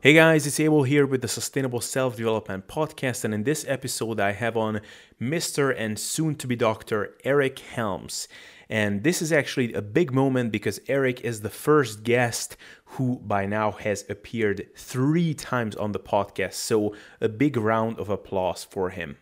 Hey guys, it's Abel here with the Sustainable Self Development Podcast, and in this episode, I have on Mr. and soon to be Dr. Eric Helms. And this is actually a big moment because Eric is the first guest who by now has appeared three times on the podcast. So, a big round of applause for him.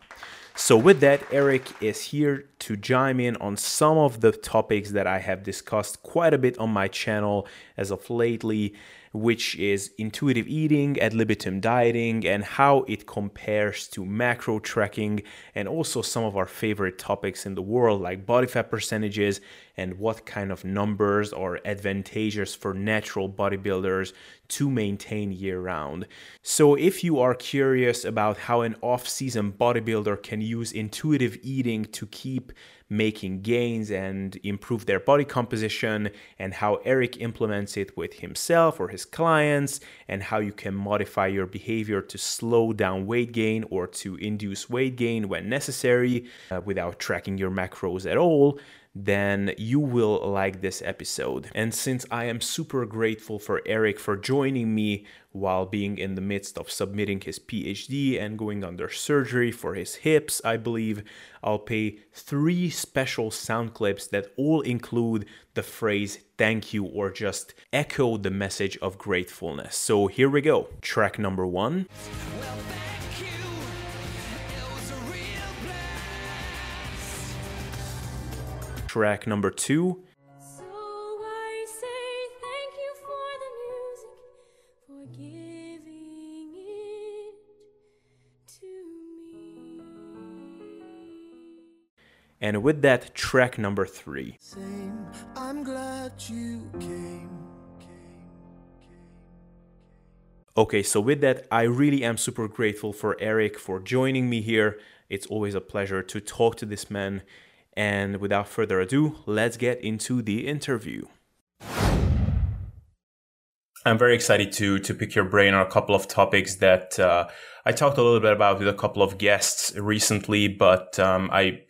So, with that, Eric is here to chime in on some of the topics that I have discussed quite a bit on my channel as of lately which is intuitive eating, ad libitum dieting, and how it compares to macro tracking, and also some of our favorite topics in the world like body fat percentages and what kind of numbers are advantageous for natural bodybuilders to maintain year round. So, if you are curious about how an off season bodybuilder can use intuitive eating to keep making gains and improve their body composition, and how Eric implements it with himself or his clients, and how you can modify your behavior to slow down weight gain or to induce weight gain when necessary uh, without tracking your macros at all then you will like this episode. And since I am super grateful for Eric for joining me while being in the midst of submitting his PhD and going under surgery for his hips, I believe I'll pay three special sound clips that all include the phrase thank you or just echo the message of gratefulness. So here we go. Track number one. Well, track number two. And with that, track number three. Same, Okay, so with that, I really am super grateful for Eric for joining me here. It's always a pleasure to talk to this man and without further ado, let's get into the interview. I'm very excited to to pick your brain on a couple of topics that uh, I talked a little bit about with a couple of guests recently, but um, I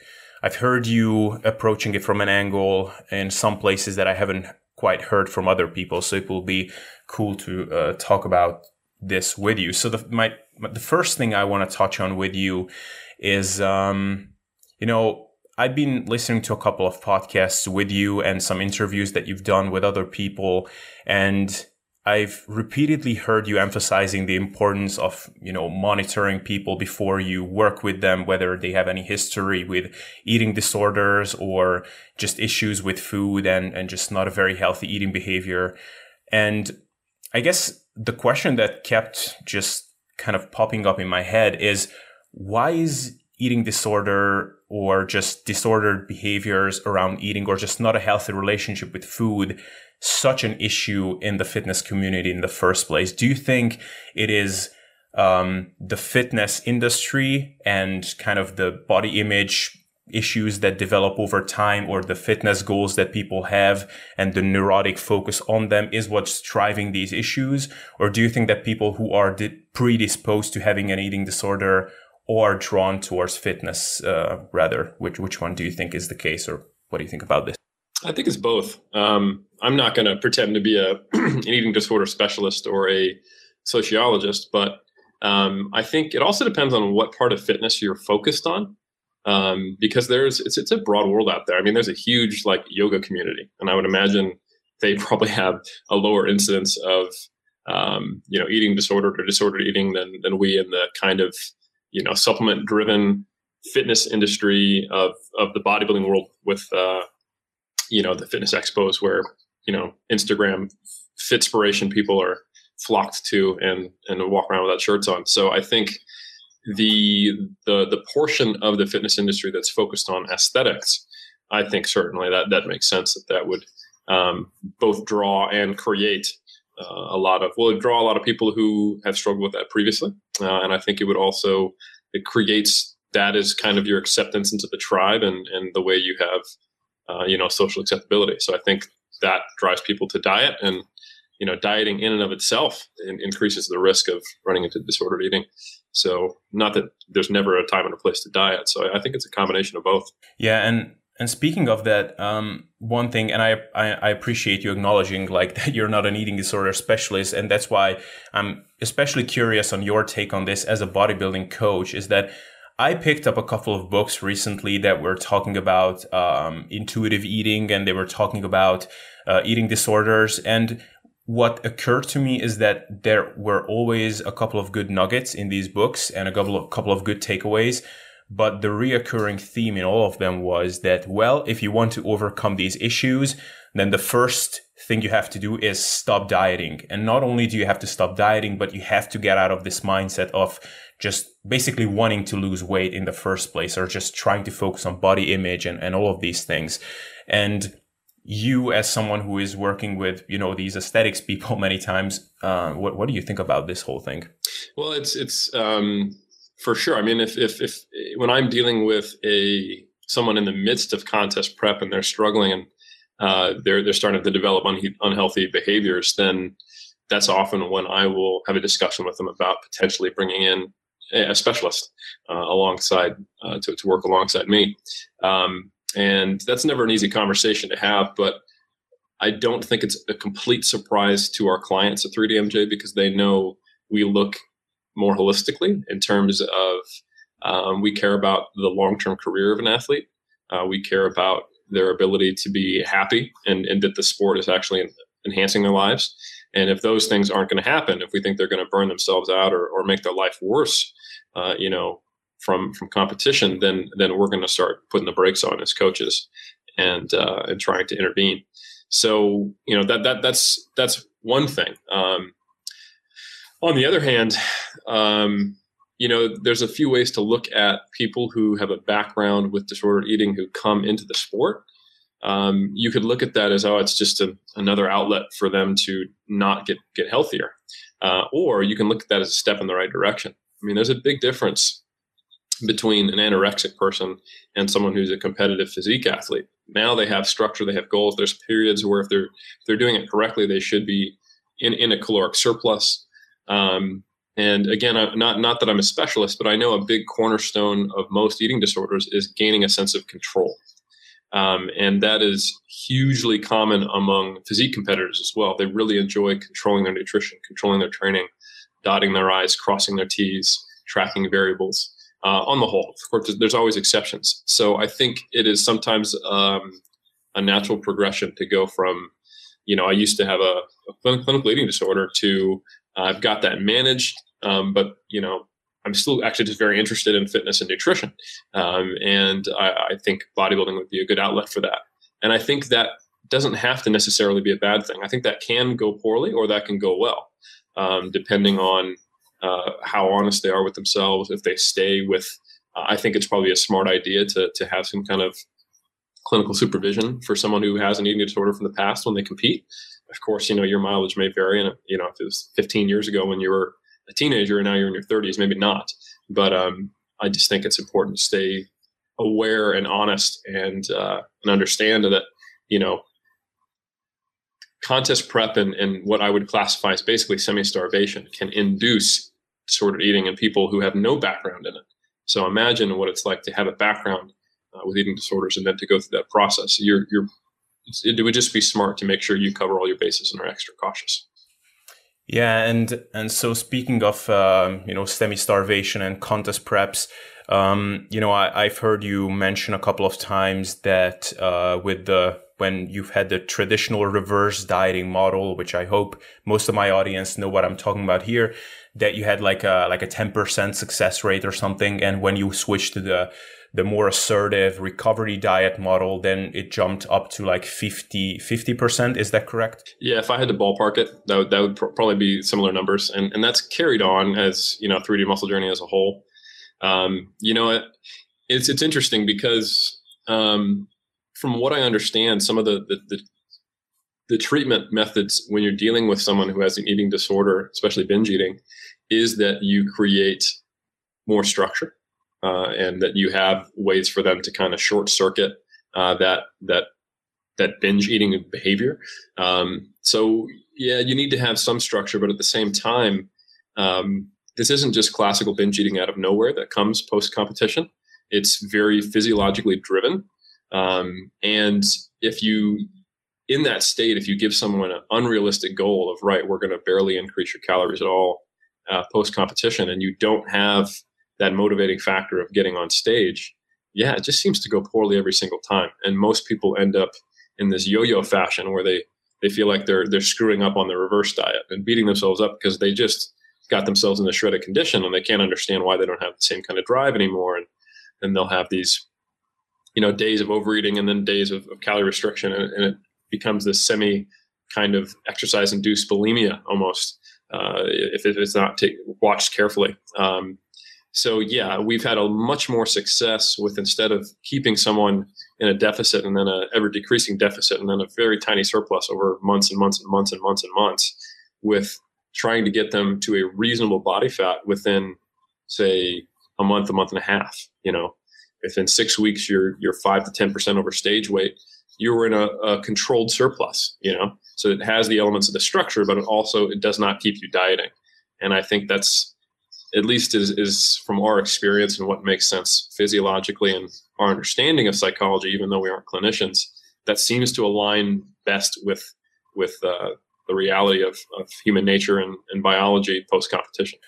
I've heard you approaching it from an angle in some places that I haven't quite heard from other people. So it will be cool to uh, talk about this with you. So the my the first thing I want to touch on with you is um, you know I've been listening to a couple of podcasts with you and some interviews that you've done with other people. And I've repeatedly heard you emphasizing the importance of, you know, monitoring people before you work with them, whether they have any history with eating disorders or just issues with food and, and just not a very healthy eating behavior. And I guess the question that kept just kind of popping up in my head is why is eating disorder or just disordered behaviors around eating or just not a healthy relationship with food such an issue in the fitness community in the first place? Do you think it is um, the fitness industry and kind of the body image issues that develop over time or the fitness goals that people have and the neurotic focus on them is what's driving these issues? Or do you think that people who are predisposed to having an eating disorder or drawn towards fitness uh, rather? Which which one do you think is the case, or what do you think about this? I think it's both. Um, I'm not going to pretend to be a an eating disorder specialist or a sociologist, but um, I think it also depends on what part of fitness you're focused on. Um, because there's it's it's a broad world out there. I mean, there's a huge like yoga community, and I would imagine they probably have a lower incidence of um, you know eating disordered or disordered eating than than we in the kind of you know supplement driven fitness industry of of the bodybuilding world with uh, you know the fitness expos where you know Instagram fitspiration people are flocked to and and walk around without shirts on. So I think the the the portion of the fitness industry that's focused on aesthetics, I think certainly that that makes sense that that would um, both draw and create uh, a lot of well, draw a lot of people who have struggled with that previously, uh, and I think it would also it creates that as kind of your acceptance into the tribe and and the way you have uh, you know social acceptability. So I think that drives people to diet, and you know dieting in and of itself in, increases the risk of running into disordered eating. So not that there's never a time and a place to diet. So I, I think it's a combination of both. Yeah, and and speaking of that, um, one thing, and I, I, I appreciate you acknowledging like that you're not an eating disorder specialist, and that's why I'm especially curious on your take on this as a bodybuilding coach. Is that I picked up a couple of books recently that were talking about um, intuitive eating, and they were talking about uh, eating disorders. And what occurred to me is that there were always a couple of good nuggets in these books and a couple of couple of good takeaways. But the reoccurring theme in all of them was that, well, if you want to overcome these issues, then the first thing you have to do is stop dieting. And not only do you have to stop dieting, but you have to get out of this mindset of just basically wanting to lose weight in the first place or just trying to focus on body image and, and all of these things. And you as someone who is working with you know these aesthetics people many times uh, what, what do you think about this whole thing well it's it's um for sure. I mean, if, if, if, when I'm dealing with a, someone in the midst of contest prep and they're struggling and uh, they're, they're starting to develop un- unhealthy behaviors, then that's often when I will have a discussion with them about potentially bringing in a specialist uh, alongside uh, to, to work alongside me. Um, and that's never an easy conversation to have, but I don't think it's a complete surprise to our clients at 3DMJ because they know we look more holistically in terms of um, we care about the long term career of an athlete. Uh, we care about their ability to be happy and, and that the sport is actually enhancing their lives. And if those things aren't going to happen, if we think they're going to burn themselves out or, or make their life worse, uh, you know, from from competition, then then we're going to start putting the brakes on as coaches and uh, and trying to intervene. So you know that that that's that's one thing. Um, on the other hand, um, you know, there's a few ways to look at people who have a background with disordered eating who come into the sport. Um, you could look at that as, oh, it's just a, another outlet for them to not get get healthier, uh, or you can look at that as a step in the right direction. I mean, there's a big difference between an anorexic person and someone who's a competitive physique athlete. Now they have structure, they have goals. There's periods where if they're if they're doing it correctly, they should be in in a caloric surplus. Um, and again, not not that I'm a specialist, but I know a big cornerstone of most eating disorders is gaining a sense of control, um, and that is hugely common among physique competitors as well. They really enjoy controlling their nutrition, controlling their training, dotting their i's, crossing their t's, tracking variables. Uh, on the whole, of course, there's always exceptions. So I think it is sometimes um, a natural progression to go from, you know, I used to have a, a clinical eating disorder to I've got that managed, um, but you know, I'm still actually just very interested in fitness and nutrition, um, and I, I, think bodybuilding would be a good outlet for that. And I think that doesn't have to necessarily be a bad thing. I think that can go poorly or that can go well, um, depending on uh, how honest they are with themselves. If they stay with, uh, I think it's probably a smart idea to to have some kind of clinical supervision for someone who has an eating disorder from the past when they compete of course, you know, your mileage may vary. And, you know, if it was 15 years ago when you were a teenager and now you're in your 30s, maybe not. But um, I just think it's important to stay aware and honest and, uh, and understand that, you know, contest prep and, and what I would classify as basically semi starvation can induce disordered eating in people who have no background in it. So imagine what it's like to have a background uh, with eating disorders and then to go through that process. You're, you're it would just be smart to make sure you cover all your bases and are extra cautious. Yeah, and and so speaking of um, you know semi starvation and contest preps, um, you know I, have heard you mention a couple of times that uh, with the when you've had the traditional reverse dieting model, which I hope most of my audience know what I'm talking about here, that you had like a like a 10% success rate or something, and when you switched to the the more assertive recovery diet model, then it jumped up to like 50, 50%. Is that correct? Yeah, if I had to ballpark it, that would, that would pr- probably be similar numbers. And, and that's carried on as, you know, 3D muscle journey as a whole. Um, you know, it, it's, it's interesting because, um, from what I understand, some of the, the, the, the treatment methods when you're dealing with someone who has an eating disorder, especially binge eating, is that you create more structure uh, and that you have ways for them to kind of short circuit uh, that that that binge eating behavior. Um, so yeah, you need to have some structure, but at the same time, um, this isn't just classical binge eating out of nowhere that comes post competition. It's very physiologically driven. Um, and if you, in that state, if you give someone an unrealistic goal of, right, we're going to barely increase your calories at all uh, post competition, and you don't have that motivating factor of getting on stage, yeah, it just seems to go poorly every single time. And most people end up in this yo-yo fashion where they they feel like they're they're screwing up on the reverse diet and beating themselves up because they just got themselves in a shredded condition and they can't understand why they don't have the same kind of drive anymore and then they'll have these you know days of overeating and then days of, of calorie restriction and, and, it becomes this semi kind of exercise induced bulimia almost uh, if it's not t- watched carefully um, so yeah we've had a much more success with instead of keeping someone in a deficit and then a ever decreasing deficit and then a very tiny surplus over months and months and months and months and months with trying to get them to a reasonable body fat within say a month a month and a half you know? If in six weeks you're you're five to ten percent over stage weight you're in a, a controlled surplus you know? So it has the elements of the structure but it also it does not keep you dieting. And i think that's at least is, is from our experience and what makes sense physiologically and our understanding of psychology, even though we aren't clinicians, that seems to align best with with uh, the reality of, of human nature and, and biology post competition.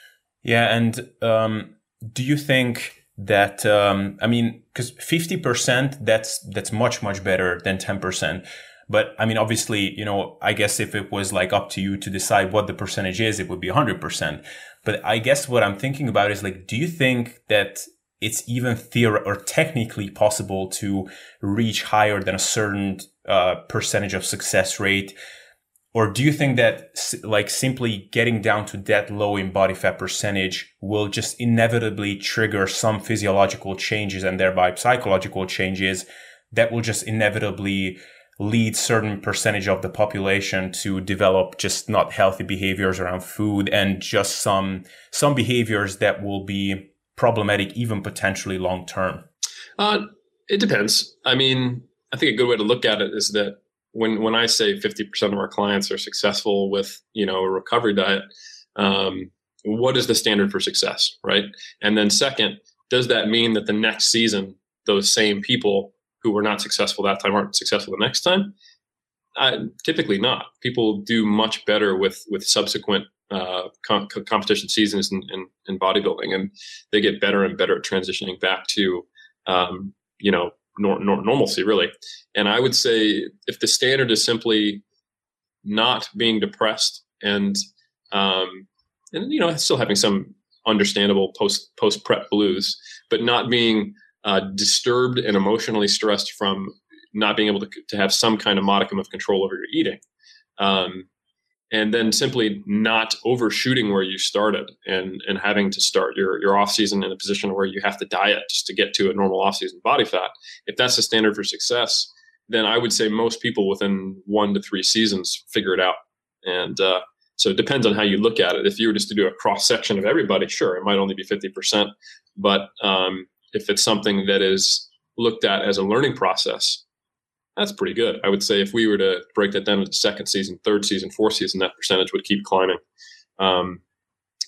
Yeah, and um, do you think that um, I mean, because fifty percent that's that's much much better than ten percent. But I mean, obviously, you know, I guess if it was like up to you to decide what the percentage is, it would be 100%. But I guess what I'm thinking about is like, do you think that it's even theoretically or technically possible to reach higher than a certain uh, percentage of success rate? Or do you think that like simply getting down to that low in body fat percentage will just inevitably trigger some physiological changes and thereby psychological changes that will just inevitably lead certain percentage of the population to develop just not healthy behaviors around food and just some some behaviors that will be problematic, even potentially long term? Uh, it depends. I mean, I think a good way to look at it is that when when I say 50% of our clients are successful with you know a recovery diet, um, what is the standard for success, right? And then second, does that mean that the next season those same people who were not successful that time aren't successful the next time? Typically not. People do much better with with subsequent uh, com- competition seasons in, in, in, bodybuilding, and they get better and better at transitioning back to, um, you know, nor- nor- normalcy really. And I would say if the standard is simply not being depressed and, um, and you know, still having some understandable post post prep blues, but not being uh, disturbed and emotionally stressed from not being able to, to have some kind of modicum of control over your eating. Um, and then simply not overshooting where you started and and having to start your your off season in a position where you have to diet just to get to a normal off season body fat. If that's the standard for success, then I would say most people within one to three seasons figure it out. And uh, so it depends on how you look at it. If you were just to do a cross section of everybody, sure, it might only be fifty percent. But um, if it's something that is looked at as a learning process, that's pretty good. I would say if we were to break that down into second season, third season, fourth season, that percentage would keep climbing. Um,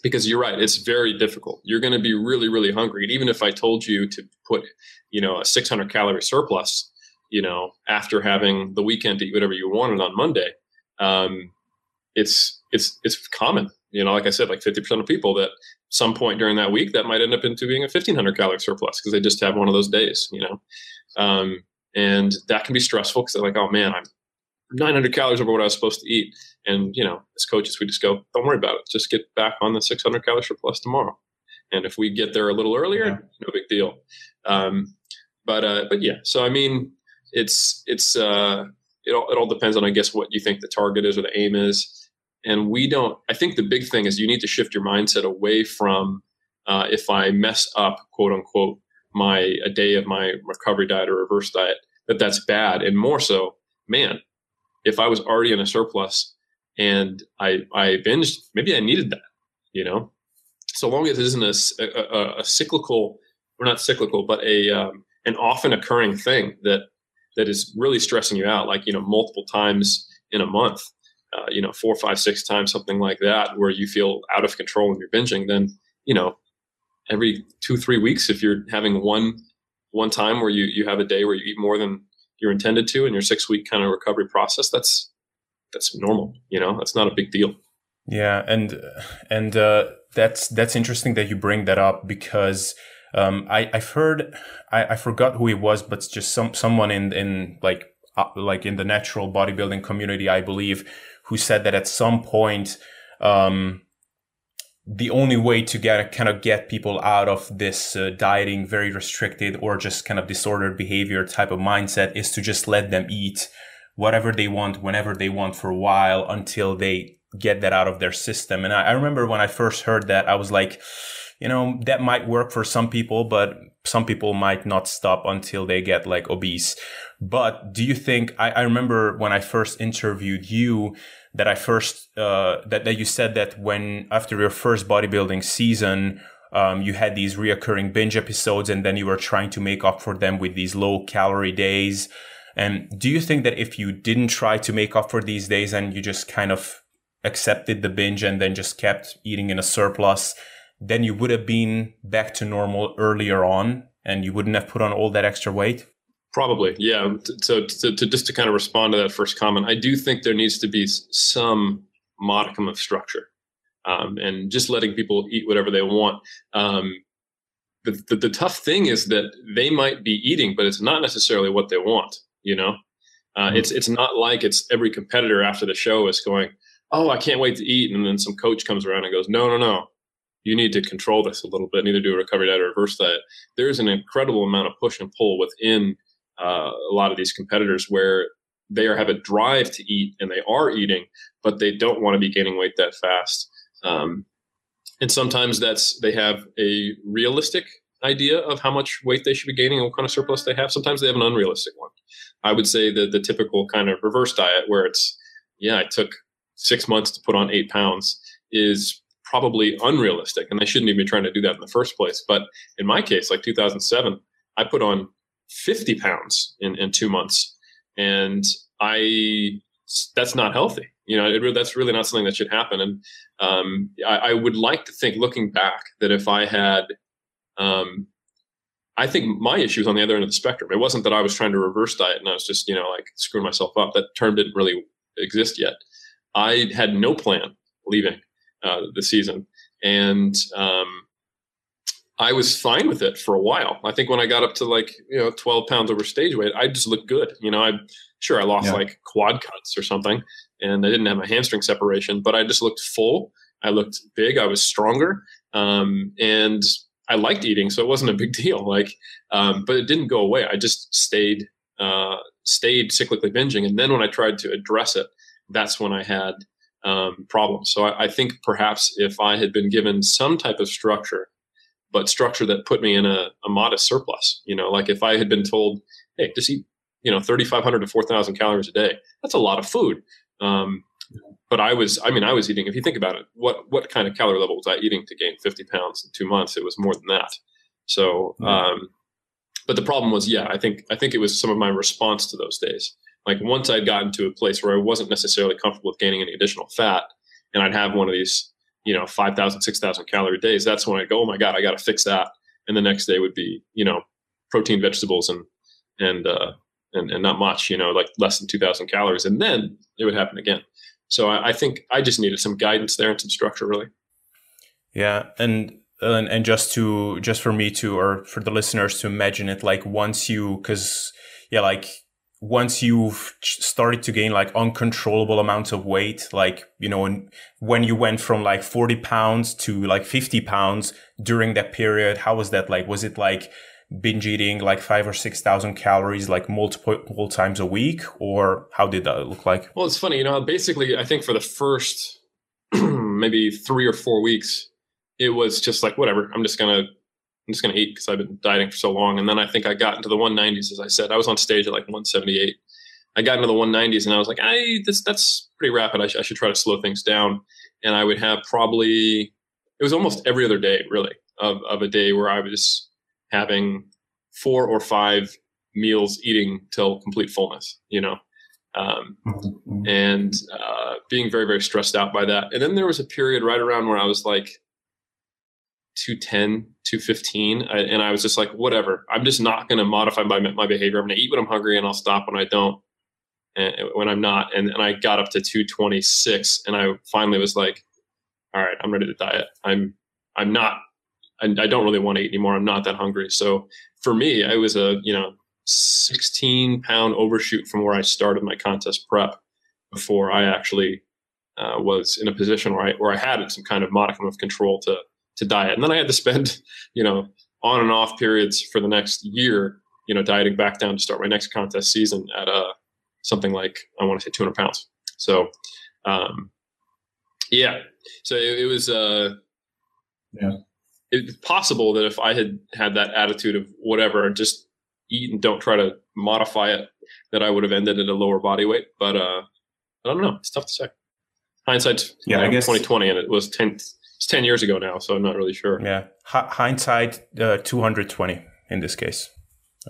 because you're right, it's very difficult. You're going to be really, really hungry. And even if I told you to put, you know, a 600 calorie surplus, you know, after having the weekend to eat whatever you wanted on Monday, um, it's it's it's common. You know, like I said, like 50% of people that some point during that week that might end up into being a 1500 calorie surplus because they just have one of those days. You know, um, and that can be stressful because they're like, oh man, I'm 900 calories over what I was supposed to eat. And you know, as coaches, we just go, don't worry about it. Just get back on the 600 calorie surplus tomorrow. And if we get there a little earlier, yeah. no big deal. Um, but uh, but yeah, so I mean, it's it's uh, it all it all depends on I guess what you think the target is or the aim is. And we don't. I think the big thing is you need to shift your mindset away from uh, if I mess up, quote unquote, my a day of my recovery diet or reverse diet that that's bad and more so man if i was already in a surplus and i i binged maybe i needed that you know so long as it isn't a, a, a cyclical or not cyclical but a um, an often occurring thing that that is really stressing you out like you know multiple times in a month uh, you know four five six times something like that where you feel out of control when you're binging then you know every two three weeks if you're having one one time where you you have a day where you eat more than you're intended to in your six week kind of recovery process, that's that's normal. You know, that's not a big deal. Yeah, and and uh, that's that's interesting that you bring that up because um, I I've heard I, I forgot who it was, but just some someone in in like uh, like in the natural bodybuilding community, I believe, who said that at some point. Um, the only way to get kind of get people out of this uh, dieting very restricted or just kind of disordered behavior type of mindset is to just let them eat whatever they want whenever they want for a while until they get that out of their system and I, I remember when i first heard that i was like you know that might work for some people but some people might not stop until they get like obese but do you think I, I remember when i first interviewed you that I first uh, that that you said that when after your first bodybuilding season. Um, you had these reoccurring binge episodes and then you were trying to make up for them with these low calorie days. And do you think that if you didn't try to make up for these days and you just kind of accepted the binge and then just kept eating in a surplus, then you would have been back to normal earlier on and you wouldn't have put on all that extra weight? Probably, yeah. So, to, to, just to kind of respond to that first comment, I do think there needs to be some modicum of structure, um, and just letting people eat whatever they want. Um, the, the, the tough thing is that they might be eating, but it's not necessarily what they want. You know, uh, mm-hmm. it's it's not like it's every competitor after the show is going, "Oh, I can't wait to eat," and then some coach comes around and goes, "No, no, no, you need to control this a little bit. Neither do a recovery diet or reverse diet." There's an incredible amount of push and pull within uh, a lot of these competitors where they are, have a drive to eat and they are eating, but they don't want to be gaining weight that fast. Um, and sometimes that's they have a realistic idea of how much weight they should be gaining and what kind of surplus they have. Sometimes they have an unrealistic one. I would say that the typical kind of reverse diet where it's, yeah, I took six months to put on eight pounds is probably unrealistic. And they shouldn't even be trying to do that in the first place. But in my case, like 2007, I put on 50 pounds in, in two months. And I, that's not healthy. You know, it, that's really not something that should happen. And um, I, I, would like to think, looking back, that if I had, um, I think my issue was on the other end of the spectrum. It wasn't that I was trying to reverse diet and I was just, you know, like screwing myself up. That term didn't really exist yet. I had no plan leaving uh, the season, and um, I was fine with it for a while. I think when I got up to like, you know, 12 pounds over stage weight, I just looked good. You know, I sure I lost yeah. like quad cuts or something and I didn't have a hamstring separation, but I just looked full. I looked big. I was stronger. Um, and I liked eating. So it wasn't a big deal. Like, um, but it didn't go away. I just stayed, uh, stayed cyclically binging. And then when I tried to address it, that's when I had, um, problems. So I, I think perhaps if I had been given some type of structure but structure that put me in a, a modest surplus. You know, like if I had been told, hey, just eat, you know, 3,500 to 4,000 calories a day, that's a lot of food. Um, but I was, I mean, I was eating, if you think about it, what, what kind of calorie level was I eating to gain 50 pounds in two months? It was more than that. So, um, but the problem was, yeah, I think, I think it was some of my response to those days. Like once I'd gotten to a place where I wasn't necessarily comfortable with gaining any additional fat and I'd have one of these you know 5000 6000 calorie days that's when i go oh my god i got to fix that. And the next day would be you know protein vegetables and and uh and, and not much you know like less than 2000 calories and then it would happen again. So I, I think i just needed some guidance there and some structure really. Yeah and and, and just to just for me to or for the listeners to imagine it like once you because yeah like once you've started to gain like uncontrollable amounts of weight, like, you know, when, you went from like 40 pounds to like 50 pounds during that period, how was that like? Was it like binge eating like five or 6,000 calories like multiple times a week? Or how did that look like? Well, it's funny, you know, basically, I think for the first maybe three or four weeks, it was just like, whatever, I'm just going to I'm just going to eat because I've been dieting for so long. And then I think I got into the 190s, as I said. I was on stage at like 178. I got into the 190s and I was like, I this that's pretty rapid. I, sh- I should try to slow things down. And I would have probably it was almost every other day, really, of of a day where I was having four or five meals, eating till complete fullness. You know. Um, mm-hmm. and uh, being very very stressed out by that and then there was a period right around where i was like 210, 215. I, and I was just like, whatever. I'm just not going to modify my, my behavior. I'm going to eat when I'm hungry and I'll stop when I don't, and when I'm not. And, and I got up to 226 and I finally was like, all right, I'm ready to diet. I'm, I'm not, I, I don't really want to eat anymore. I'm not that hungry. So for me, I was a, you know, 16 pound overshoot from where I started my contest prep before I actually uh, was in a position where I, where I had some kind of modicum of control to, to diet. And then I had to spend, you know, on and off periods for the next year, you know, dieting back down to start my next contest season at uh, something like, I want to say 200 pounds. So, um, yeah, so it, it was, uh, yeah, it's possible that if I had had that attitude of whatever, just eat and don't try to modify it, that I would have ended at a lower body weight. But, uh, I don't know. It's tough to say. Hindsight's yeah, know, I guess 2020, and it was 10, it's 10 years ago now, so I'm not really sure. Yeah, H- hindsight uh, 220 in this case.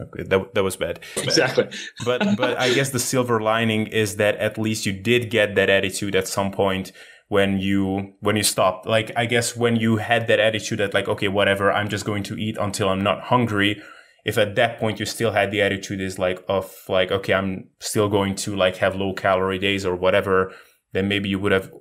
Okay, that, that was bad. Exactly. but but I guess the silver lining is that at least you did get that attitude at some point when you when you stopped. Like I guess when you had that attitude that like okay whatever I'm just going to eat until I'm not hungry. If at that point you still had the attitude is like of like okay I'm still going to like have low calorie days or whatever, then maybe you would have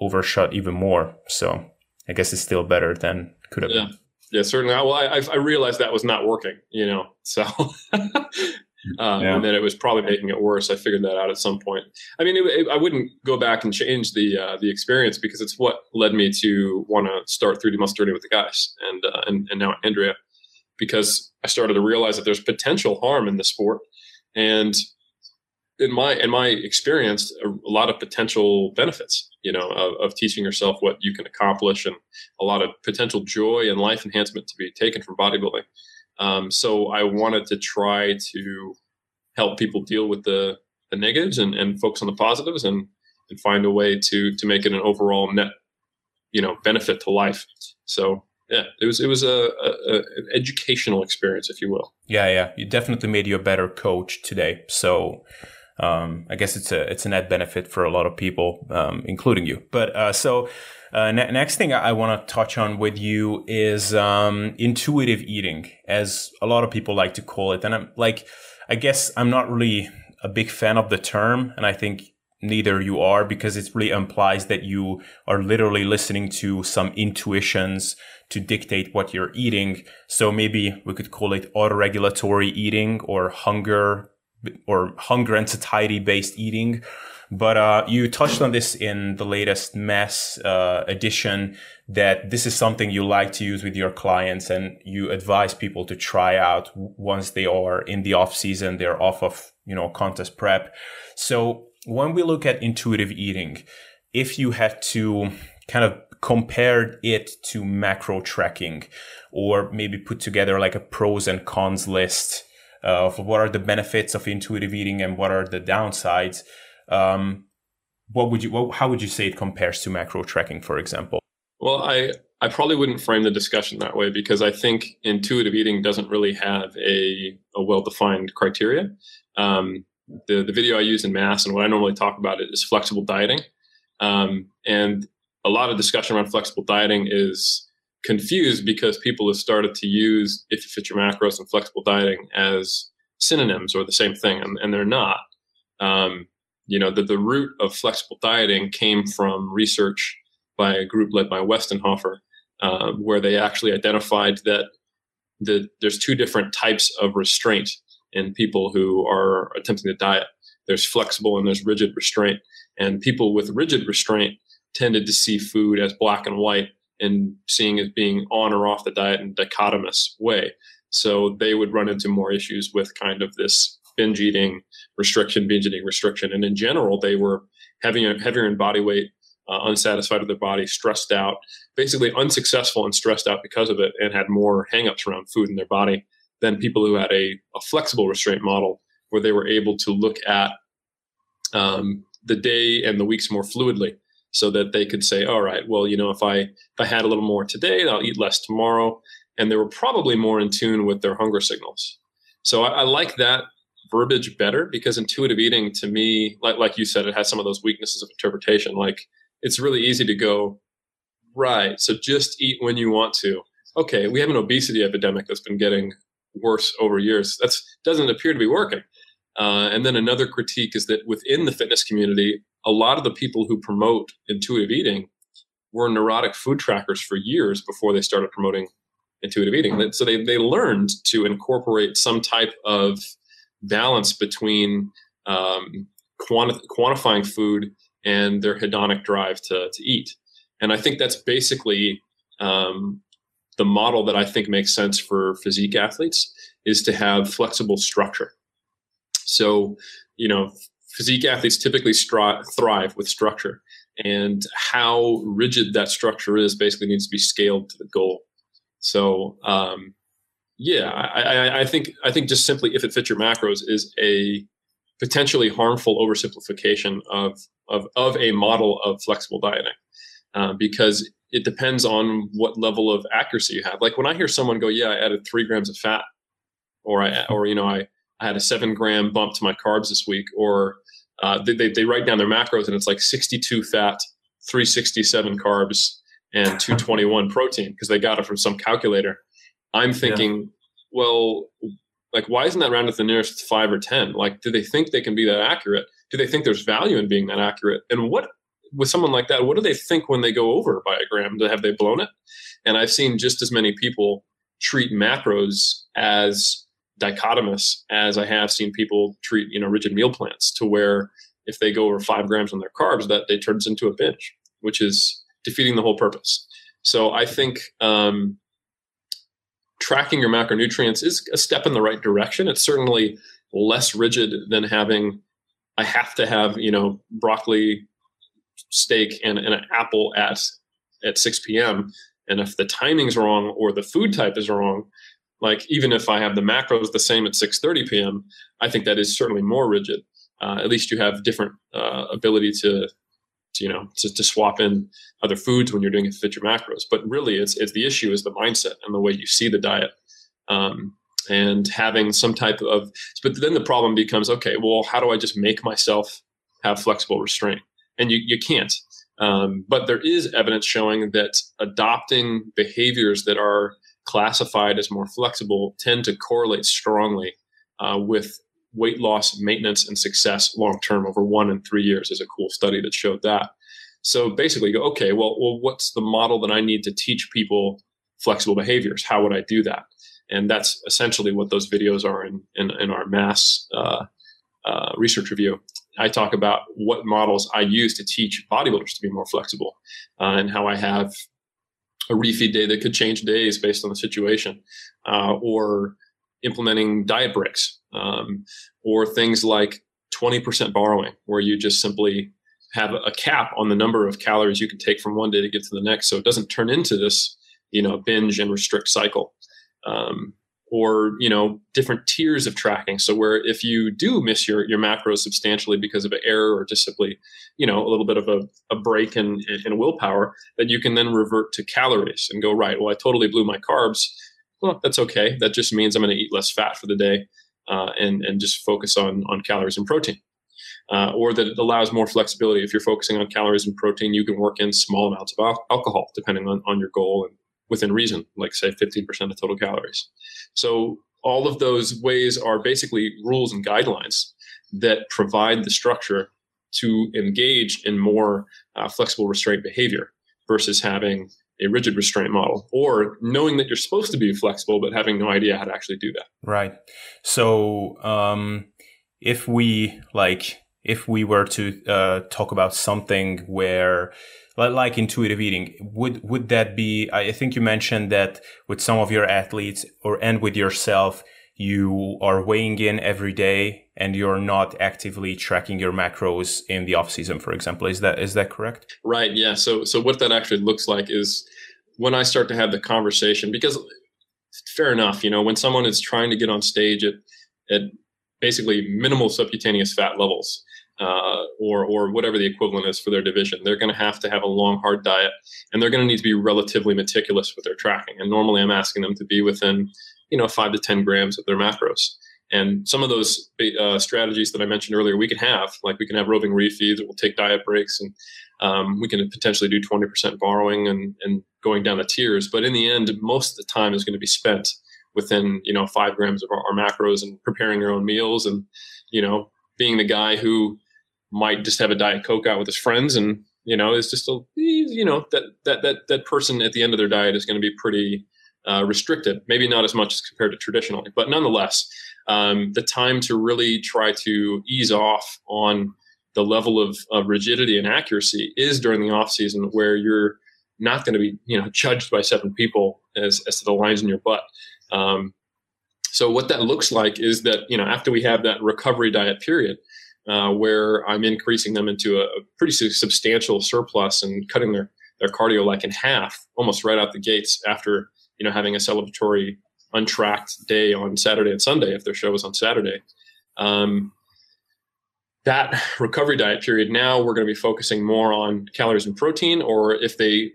overshot even more. So I guess it's still better than could have yeah. been. Yeah, certainly. Well, I, I realized that was not working, you know, so, um, yeah. and that it was probably making it worse. I figured that out at some point. I mean, it, it, I wouldn't go back and change the, uh, the experience because it's what led me to want to start 3D muscle journey with the guys and, uh, and, and now Andrea, because I started to realize that there's potential harm in the sport. And in my in my experience, a, a lot of potential benefits, you know, of, of, teaching yourself what you can accomplish, and a lot of potential joy and life enhancement to be taken from bodybuilding. Um, so I wanted to try to help people deal with the, the negatives and, and focus on the positives, and and find a way to to make it an overall net, you know, benefit to life. So yeah, it was it was a, a, an educational experience, if you will. Yeah, yeah, you definitely made you a better coach today. So um, I guess it's a it's a net benefit for a lot of people, um, including you. But uh, so uh, ne- next thing I, want to touch on with you is um, intuitive eating, as a lot of people like to call it. And I'm like, I guess I'm not really a big fan of the term, and I think neither you are because it really implies that you are literally listening to some intuitions to dictate what you're eating. So maybe we could call it autoregulatory eating or hunger or hunger and satiety based eating. But uh, you touched on this in the latest mass uh, edition that this is something you like to use with your clients and you advise people to try out once they are in the off season, they're off of, you know, contest prep. So when we look at intuitive eating, if you had to kind of compare it to macro tracking or maybe put together like a pros and cons list of what are the benefits of intuitive eating and what are the downsides. Um, what would you? What, how would you say it compares to macro tracking, for example? Well, I I probably wouldn't frame the discussion that way because I think intuitive eating doesn't really have a, a well defined criteria. Um, the the video I use in mass and what I normally talk about it is flexible dieting, um, and a lot of discussion around flexible dieting is confused because people have started to use if you fit your macros and flexible dieting as synonyms or the same thing, and, and they're not. Um, you know, the, the root of flexible dieting came from research by a group led by Westenhofer, uh, where they actually identified that the, there's two different types of restraint in people who are attempting to diet. There's flexible and there's rigid restraint. And people with rigid restraint tended to see food as black and white and seeing it being on or off the diet in dichotomous way. So they would run into more issues with kind of this binge eating restriction, binge eating restriction. And in general, they were having a heavier in body weight, uh, unsatisfied with their body, stressed out, basically unsuccessful and stressed out because of it, and had more hangups around food in their body than people who had a, a flexible restraint model where they were able to look at um, the day and the weeks more fluidly so that they could say, all right, well, you know, if I if I had a little more today, I'll eat less tomorrow. And they were probably more in tune with their hunger signals. So I, I like that verbiage better because intuitive eating to me, like like you said, it has some of those weaknesses of interpretation. Like it's really easy to go, right, so just eat when you want to. okay, we have an obesity epidemic that's been getting worse over years. That doesn't appear to be working. Uh, and then another critique is that within the fitness community, a lot of the people who promote intuitive eating were neurotic food trackers for years before they started promoting intuitive eating. So they, they learned to incorporate some type of balance between um, quanti- quantifying food and their hedonic drive to, to eat. And I think that's basically um, the model that I think makes sense for physique athletes is to have flexible structure. So, you know, physique athletes typically stri- thrive with structure, and how rigid that structure is basically needs to be scaled to the goal. So, um, yeah, I, I, I think I think just simply if it fits your macros is a potentially harmful oversimplification of of of a model of flexible dieting, uh, because it depends on what level of accuracy you have. Like when I hear someone go, "Yeah, I added three grams of fat," or I or you know I I had a seven gram bump to my carbs this week, or uh, they, they, they write down their macros and it's like 62 fat, 367 carbs, and 221 protein because they got it from some calculator. I'm thinking, yeah. well, like why isn't that rounded to the nearest five or ten? Like, do they think they can be that accurate? Do they think there's value in being that accurate? And what with someone like that, what do they think when they go over by a gram? Have they blown it? And I've seen just as many people treat macros as dichotomous as I have seen people treat, you know, rigid meal plans to where if they go over five grams on their carbs, that they turns into a binge, which is defeating the whole purpose. So I think um, tracking your macronutrients is a step in the right direction. It's certainly less rigid than having I have to have you know broccoli, steak, and, and an apple at at 6 p.m. And if the timing's wrong or the food type is wrong, like even if I have the macros the same at 6:30 p.m., I think that is certainly more rigid. Uh, at least you have different uh, ability to, to, you know, to, to, swap in other foods when you're doing it to fit your macros. But really, it's, it's the issue is the mindset and the way you see the diet. Um, and having some type of, but then the problem becomes, okay, well, how do I just make myself have flexible restraint? And you, you can't. Um, but there is evidence showing that adopting behaviors that are classified as more flexible tend to correlate strongly uh, with weight loss maintenance and success long term over one and three years is a cool study that showed that. So basically go okay well, well what's the model that i need to teach people flexible behaviors? How would i do that? And that's essentially what those videos are in, in, in our mass uh, uh, research review. I talk about what models i use to teach bodybuilders to be more flexible uh, and how i have a refeed day that could change days based on the situation, uh, or implementing diet breaks, um, or things like 20% borrowing, where you just simply have a cap on the number of calories you can take from one day to get to the next, so it doesn't turn into this, you know, binge and restrict cycle. Um, or you know different tiers of tracking. So where if you do miss your your macros substantially because of an error or just simply you know a little bit of a, a break in, in willpower then you can then revert to calories and go right well i totally blew my carbs. Well that's okay. That just means i'm going to eat less fat for the day uh, and and just focus on on calories and protein. Uh, or that it allows more flexibility. If you're focusing on calories and protein you can work in small amounts of al- alcohol depending on, on your goal and within reason, like say 15% of total calories. So all of those ways are basically rules and guidelines that provide the structure to engage in more uh, flexible restraint behavior versus having a rigid restraint model or knowing that you're supposed to be flexible but having no idea how to actually do that right so um, if we like if we were to uh, talk about something where like intuitive eating. Would would that be i think you mentioned that with some of your athletes or and with yourself you are weighing in every day and you're not actively tracking your macros in the off season for example. Is that is that correct? Right yeah. So so what that actually looks like is when i start to have the conversation because fair enough you know when someone is trying to get on stage at at basically minimal subcutaneous fat levels uh, or or whatever the equivalent is for their division. They're going to have to have a long, hard diet, and they're going to need to be relatively meticulous with their tracking. And normally, I'm asking them to be within, you know, five to ten grams of their macros. And some of those uh, strategies that I mentioned earlier, we can have, like we can have roving refeeds, we'll take diet breaks, and um, we can potentially do 20% borrowing and, and going down the tiers. But in the end, most of the time is going to be spent within you know five grams of our, our macros and preparing your own meals and you know being the guy who might just have a diet coke out with his friends and you know it's just a you know that that that that person at the end of their diet is going to be pretty uh, restricted maybe not as much as compared to traditionally but nonetheless um, the time to really try to ease off on the level of, of rigidity and accuracy is during the off season where you're not going to be you know judged by seven people as, as to the lines in your butt. Um, so what that looks like is that you know after we have that recovery diet period uh, where i'm increasing them into a, a pretty substantial surplus and cutting their their cardio like in half almost right out the gates after you know having a celebratory untracked day on saturday and sunday if their show was on saturday. Um, that recovery diet period now we're going to be focusing more on calories and protein or if they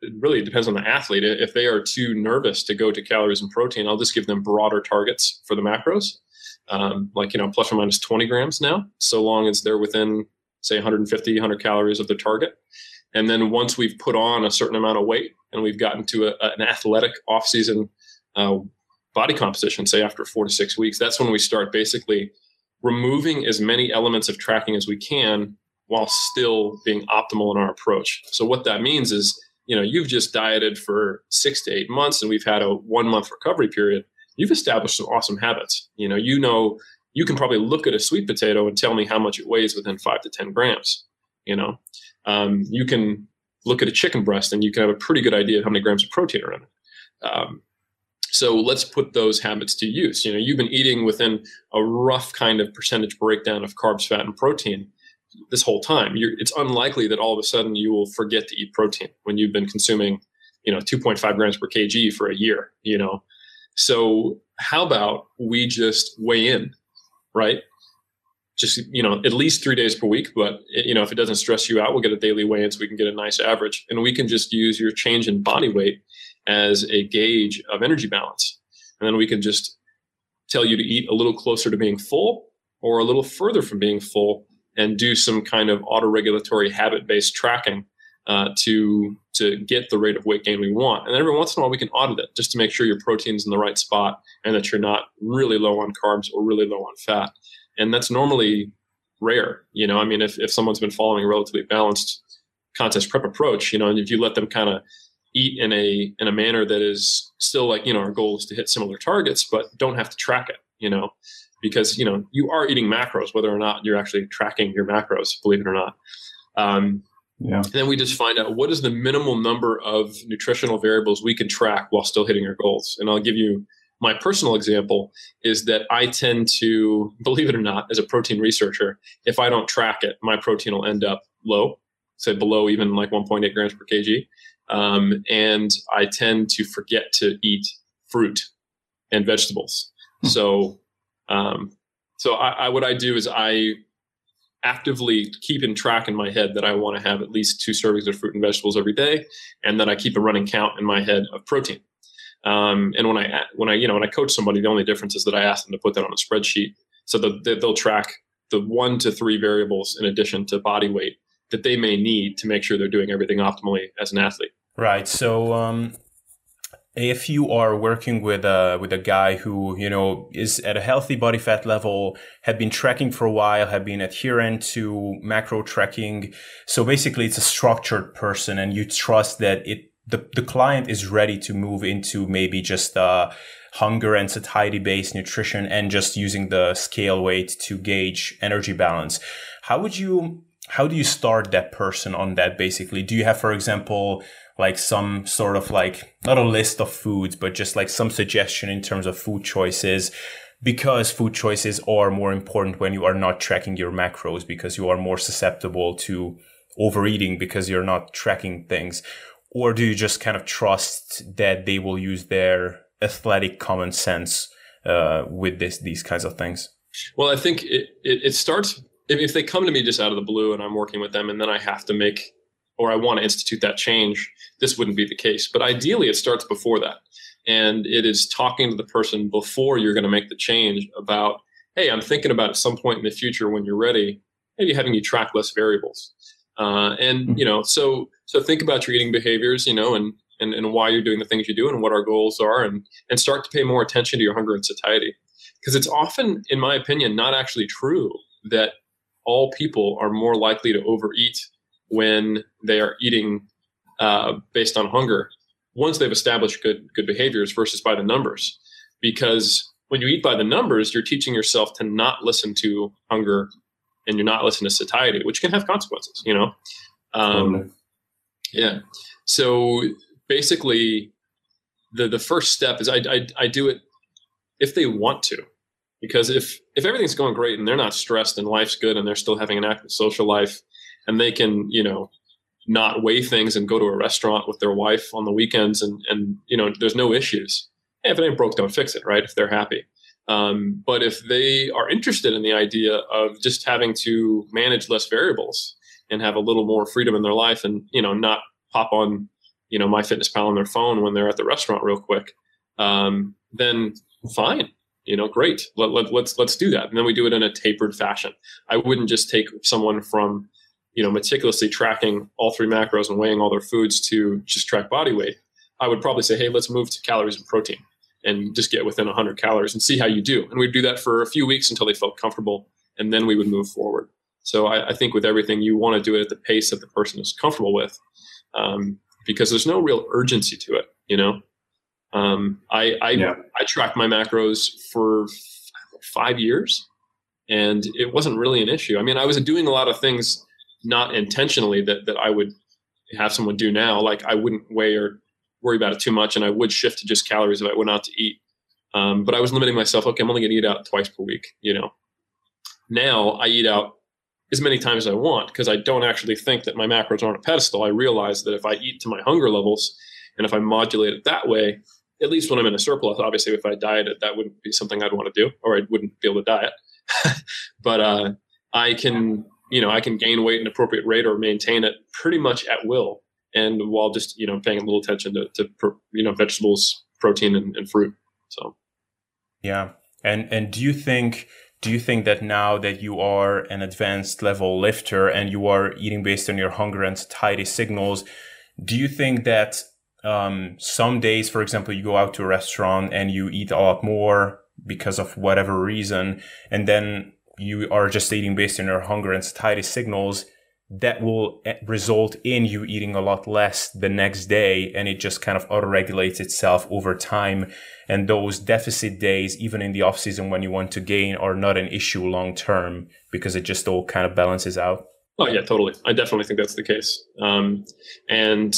it really depends on the athlete. If they are too nervous to go to calories and protein i'll just give them broader targets for the macros um, like you know plus or minus 20 grams now so long as they're within say 150 100 calories of their target and then once we've put on a certain amount of weight and we've gotten to a, an athletic off-season uh, body composition say after four to six weeks that's when we start basically removing as many elements of tracking as we can while still being optimal in our approach. So what that means is, you know, you've just dieted for six to eight months and we've had a one month recovery period. You've established some awesome habits. You know, you know, you can probably look at a sweet potato and tell me how much it weighs within five to 10 grams. You know, um, you can look at a chicken breast and you can have a pretty good idea of how many grams of protein are in it. Um, so let's put those habits to use. You know, you've been eating within a rough kind of percentage breakdown of carbs, fat, and protein this whole time. You're, it's unlikely that all of a sudden you will forget to eat protein when you've been consuming, you know, 2.5 grams per kg for a year. You know, so how about we just weigh in, right? Just you know, at least three days per week. But you know, if it doesn't stress you out, we'll get a daily weigh-in so we can get a nice average, and we can just use your change in body weight as a gauge of energy balance. And then we can just tell you to eat a little closer to being full or a little further from being full and do some kind of auto-regulatory habit-based tracking uh, to to get the rate of weight gain we want. And every once in a while, we can audit it just to make sure your protein's in the right spot and that you're not really low on carbs or really low on fat. And that's normally rare. You know, I mean, if, if someone's been following a relatively balanced contest prep approach, you know, and if you let them kind of eat in a in a manner that is still like you know our goal is to hit similar targets but don't have to track it you know because you know you are eating macros whether or not you're actually tracking your macros believe it or not um, yeah. And then we just find out what is the minimal number of nutritional variables we can track while still hitting our goals. And I'll give you my personal example is that I tend to, believe it or not, as a protein researcher, if I don't track it, my protein will end up low, say below even like 1.8 grams per kg. Um, and I tend to forget to eat fruit and vegetables. Hmm. So, um, so I, I, what I do is I actively keep in track in my head that I want to have at least two servings of fruit and vegetables every day, and then I keep a running count in my head of protein. Um, and when I when I you know when I coach somebody, the only difference is that I ask them to put that on a spreadsheet so that they'll track the one to three variables in addition to body weight that they may need to make sure they're doing everything optimally as an athlete. Right. So, um, if you are working with a with a guy who you know is at a healthy body fat level, have been tracking for a while, have been adherent to macro tracking, so basically it's a structured person, and you trust that it the the client is ready to move into maybe just uh, hunger and satiety based nutrition and just using the scale weight to gauge energy balance. How would you how do you start that person on that basically? Do you have, for example, like some sort of like not a list of foods, but just like some suggestion in terms of food choices? Because food choices are more important when you are not tracking your macros because you are more susceptible to overeating because you're not tracking things. Or do you just kind of trust that they will use their athletic common sense uh, with this these kinds of things? Well, I think it, it, it starts if, if they come to me just out of the blue and I'm working with them and then I have to make or I want to institute that change, this wouldn't be the case. But ideally, it starts before that. And it is talking to the person before you're going to make the change about, hey, I'm thinking about at some point in the future when you're ready, maybe having you track less variables. Uh, and, mm-hmm. you know, so, so think about your eating behaviors, you know, and and, and why you're doing the things you do and what our goals are and, and start to pay more attention to your hunger and satiety. Because it's often, in my opinion, not actually true that all people are more likely to overeat when they are eating uh, based on hunger once they've established good good behaviors versus by the numbers. Because when you eat by the numbers you're teaching yourself to not listen to hunger and you're not listening to satiety which can have consequences you know? Um, yeah. So basically the the first step is I, I i do it if they want to. Because if if everything's going great and they're not stressed and life's good and they're still having an active social life and they can you know not weigh things and go to a restaurant with their wife on the weekends and and you know there's no issues. Hey, if it ain't broke don't fix it right? If they're happy. Um, but if they are interested in the idea of just having to manage less variables and have a little more freedom in their life and you know not pop on you know MyFitnessPal on their phone when they're at the restaurant real quick um, then fine you know great. Let, let, let's let's do that. And then we do it in a tapered fashion. I wouldn't just take someone from you know, meticulously tracking all three macros and weighing all their foods to just track body weight, I would probably say, hey, let's move to calories and protein and just get within 100 calories and see how you do. And we'd do that for a few weeks until they felt comfortable, and then we would move forward. So I, I think with everything, you want to do it at the pace that the person is comfortable with, um, because there's no real urgency to it. You know, um, I I, yeah. I tracked my macros for five years, and it wasn't really an issue. I mean, I was doing a lot of things not intentionally that that I would have someone do now. Like I wouldn't weigh or worry about it too much, and I would shift to just calories if I went out to eat. Um, but I was limiting myself. Okay, I'm only going to eat out twice per week. You know. Now I eat out as many times as I want because I don't actually think that my macros are on a pedestal. I realize that if I eat to my hunger levels and if I modulate it that way, at least when I'm in a surplus, obviously if I dieted, that wouldn't be something I'd want to do, or I wouldn't be able to diet. but uh, I can you know, I can gain weight at an appropriate rate or maintain it pretty much at will. And while just, you know, paying a little attention to, to you know, vegetables, protein and, and fruit. So. Yeah. And, and do you think, do you think that now that you are an advanced level lifter and you are eating based on your hunger and satiety signals, do you think that um, some days, for example, you go out to a restaurant and you eat a lot more because of whatever reason, and then you are just eating based on your hunger and satiety signals, that will eh, result in you eating a lot less the next day and it just kind of auto regulates itself over time. And those deficit days even in the off season when you want to gain are not an issue long term because it just all kind of balances out. Oh yeah totally. I definitely think that's the case. Um, and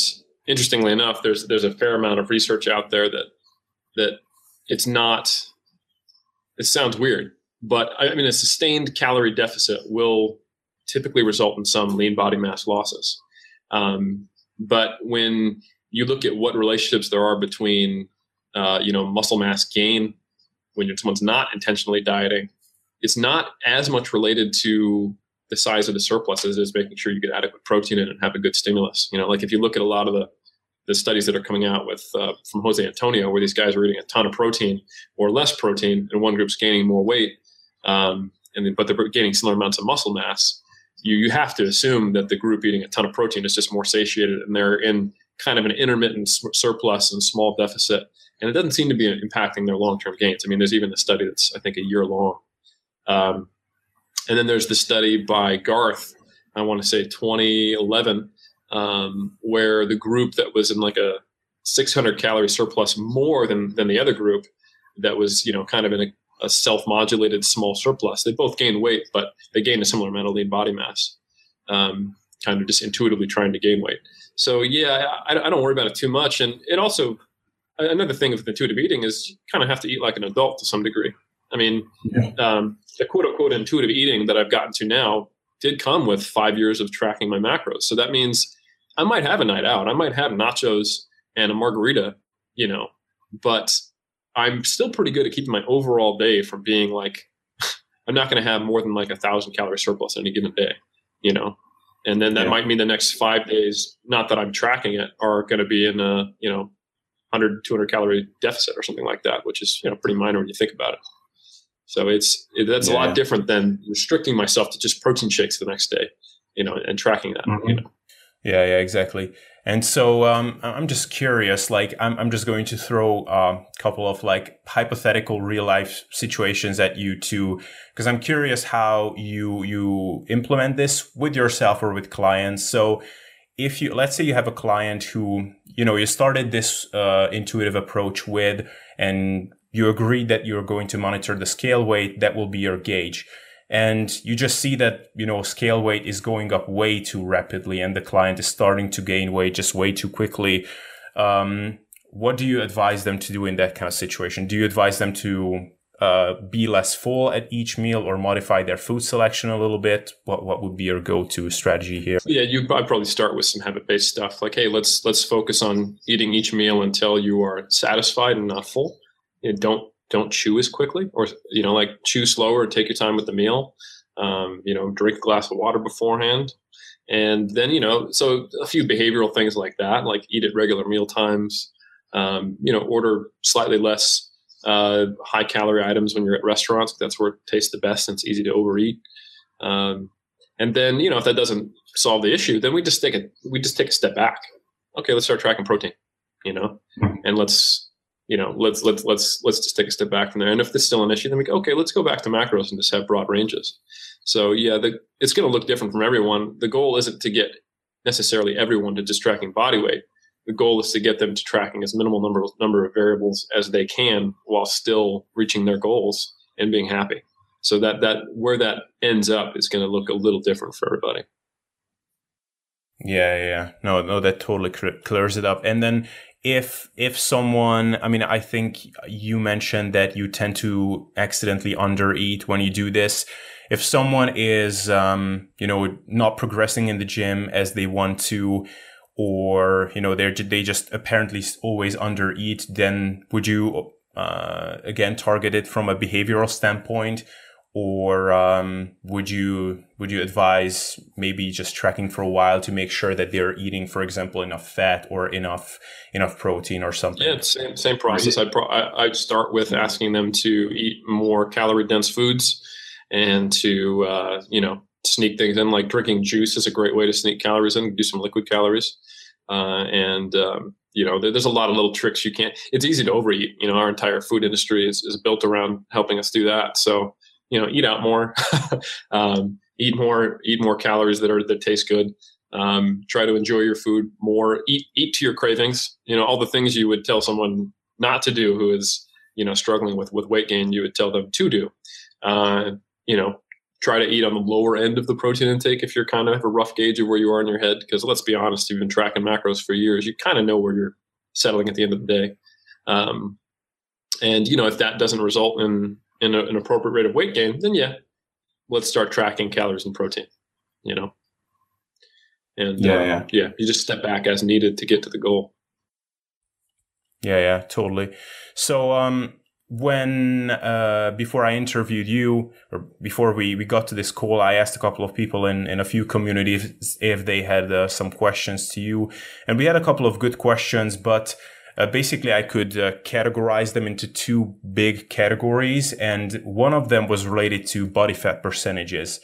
interestingly enough there's there's a fair amount of research out there that that it's not it sounds weird but I mean, a sustained calorie deficit will typically result in some lean body mass losses. Um, but when you look at what relationships there are between, uh, you know, muscle mass gain when someone's not intentionally dieting, it's not as much related to the size of the surplus as it is making sure you get adequate protein in and have a good stimulus. You know, like if you look at a lot of the the studies that are coming out with uh, from Jose Antonio, where these guys are eating a ton of protein or less protein, and one group's gaining more weight, um, and but they're gaining similar amounts of muscle mass, you you have to assume that the group eating a ton of protein is just more satiated and they're in kind of an intermittent surplus and small deficit, and it doesn't seem to be impacting their long term gains. I mean, there's even a study that's I think a year long, um, and then there's the study by Garthe, I want to say 2011, um, where the group that was in like a 600 calorie surplus more than than the other group that was you know kind of in a a self-modulated small surplus. They both gain weight, but they gain a similar amount of lean body mass. Um, kind of just intuitively trying to gain weight. So yeah, I, I, don't worry about it too much. And it also another thing of intuitive eating is you kind of have to eat like an adult to some degree. I mean, yeah. um, the quote unquote intuitive eating that I've gotten to now did come with five years of tracking my macros. So that means I might have a night out. I might have nachos and a margarita, you know, but I'm still pretty good at keeping my overall day from being like I'm not going to have more than like a thousand calorie surplus any given day, you know. And then that yeah. might mean the next five days, not that I'm tracking it, are going to be in a you know 100 200 calorie deficit or something like that, which is you know pretty minor when you think about it. So it's it, that's yeah. a lot different than restricting myself to just protein shakes the next day, you know, and tracking that, mm-hmm. you know. Yeah, yeah, exactly. And so um, I'm just curious, like I'm, I'm just going to throw a couple of like hypothetical real life situations at you too, because I'm curious how you you implement this with yourself or with clients. So if you let's say you have a client who you know you started this uh, intuitive approach with, and you agreed that you're going to monitor the scale weight, that will be your gauge and you just see that you know scale weight is going up way too rapidly and the client is starting to gain weight just way too quickly. Um, what do you advise them to do in that kind of situation? Do you advise them to uh, be less full at each meal or modify their food selection a little bit? What what would be your go-to strategy here? Yeah you I'd probably start with some habit-based stuff. Like hey let's let's focus on eating each meal until you are satisfied and not full. Don't don't chew as quickly or you know like chew slower take your time with the meal. Um, you know drink a glass of water beforehand. And then you know so a few behavioral things like that like eat at regular meal times. Um, you know order slightly less uh, high calorie items when you're at restaurants that's where it tastes the best and it's easy to overeat. Um, and then you know if that doesn't solve the issue then we just take a we just take a step back. Okay let's start tracking protein you know and let's you know, let's let's let's let's just take a step back from there. And if this is still an issue, then we go, okay, let's go back to macros and just have broad ranges. So yeah, the, it's going to look different from everyone. The goal isn't to get necessarily everyone to just tracking body weight. The goal is to get them to tracking as minimal number number of variables as they can while still reaching their goals and being happy. So that that where that ends up is going to look a little different for everybody. Yeah, yeah, no, no, that totally clears it up. And then if if someone i mean i think you mentioned that you tend to accidentally undereat when you do this. If someone is um, you know not progressing in the gym as they want to or you know they're they just apparently always undereat then would you uh, again target it from a behavioral standpoint or um, would you would you advise maybe just tracking for a while to make sure that they're eating, for example, enough fat or enough enough protein or something? Yeah, same same process. I'd pro- I'd start with asking them to eat more calorie dense foods and to uh, you know sneak things in. Like drinking juice is a great way to sneak calories in. Do some liquid calories, uh, and um, you know there, there's a lot of little tricks you can't. It's easy to overeat. You know our entire food industry is, is built around helping us do that. So you know, eat out more, um, eat more, eat more calories that are that taste good. Um, try to enjoy your food more. Eat eat to your cravings. You know, all the things you would tell someone not to do who is you know struggling with with weight gain. You would tell them to do. Uh, you know, try to eat on the lower end of the protein intake if you're kind of have a rough gauge of where you are in your head. Because let's be honest, you've been tracking macros for years. You kind of know where you're settling at the end of the day. Um, and you know, if that doesn't result in in a, an appropriate rate of weight gain, then yeah, let's start tracking calories and protein. You know, and yeah, uh, yeah, yeah, you just step back as needed to get to the goal. Yeah, yeah, totally. So, um, when uh, before I interviewed you, or before we, we got to this call, I asked a couple of people in, in a few communities if they had uh, some questions to you, and we had a couple of good questions, but uh, basically, I could uh, categorize them into two big categories, and one of them was related to body fat percentages.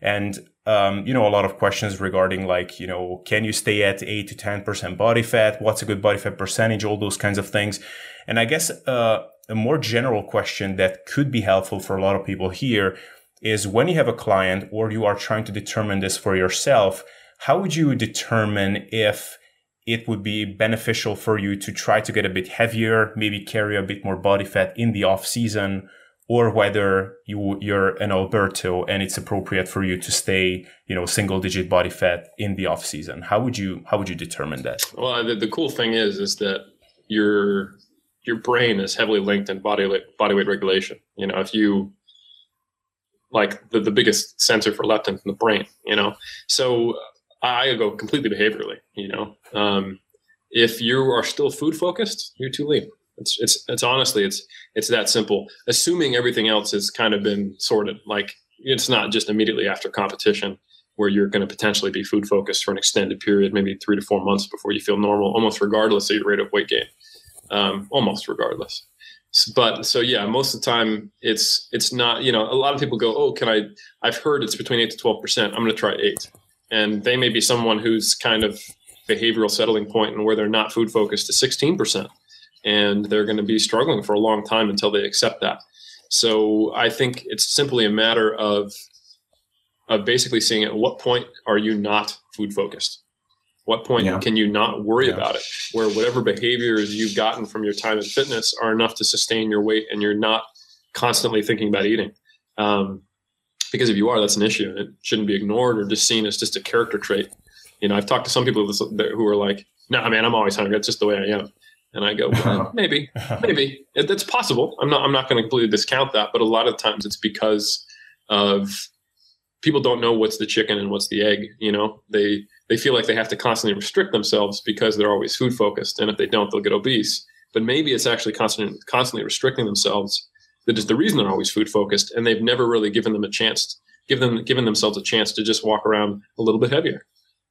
And um, you know, a lot of questions regarding like, you know, can you stay at eight to ten percent body fat? What's a good body fat percentage? All those kinds of things. And I guess uh, a more general question that could be helpful for a lot of people here is when you have a client or you are trying to determine this for yourself, how would you determine if it would be beneficial for you to try to get a bit heavier, maybe carry a bit more body fat in the off season, or whether you you're an Alberto and it's appropriate for you to stay, you know, single digit body fat in the off season. How would you how would you determine that? Well, the, the cool thing is is that your your brain is heavily linked in body weight, body weight regulation. You know, if you like the, the biggest sensor for leptin in the brain, you know. So I go completely behaviorally. You know, um, if you are still food focused, you're too lean. It's it's it's honestly it's it's that simple. Assuming everything else has kind of been sorted, like it's not just immediately after competition where you're going to potentially be food focused for an extended period, maybe three to four months before you feel normal, almost regardless of your rate of weight gain, um, almost regardless. But so yeah, most of the time it's it's not. You know, a lot of people go, "Oh, can I?" I've heard it's between eight to twelve percent. I'm going to try eight and they may be someone who's kind of behavioral settling point and where they're not food focused to 16% and they're going to be struggling for a long time until they accept that. So i think it's simply a matter of of basically seeing at what point are you not food focused? What point yeah. can you not worry yeah. about it? Where whatever behaviors you've gotten from your time in fitness are enough to sustain your weight and you're not constantly thinking about eating. Um, because if you are that's an issue and it shouldn't be ignored or just seen as just a character trait you know i've talked to some people who are like no nah, man i'm always hungry it's just the way i am and I go, well, maybe, maybe it's possible. I'm not, I'm not going to completely discount that, but a lot of times it's because of people don't know what's the chicken and what's the egg. You know, they they feel like they have to constantly restrict themselves because they're always food focused, and if they don't, they'll get obese. But maybe it's actually constantly constantly restricting themselves that is the reason they're always food focused, and they've never really given them a chance, give them given themselves a chance to just walk around a little bit heavier.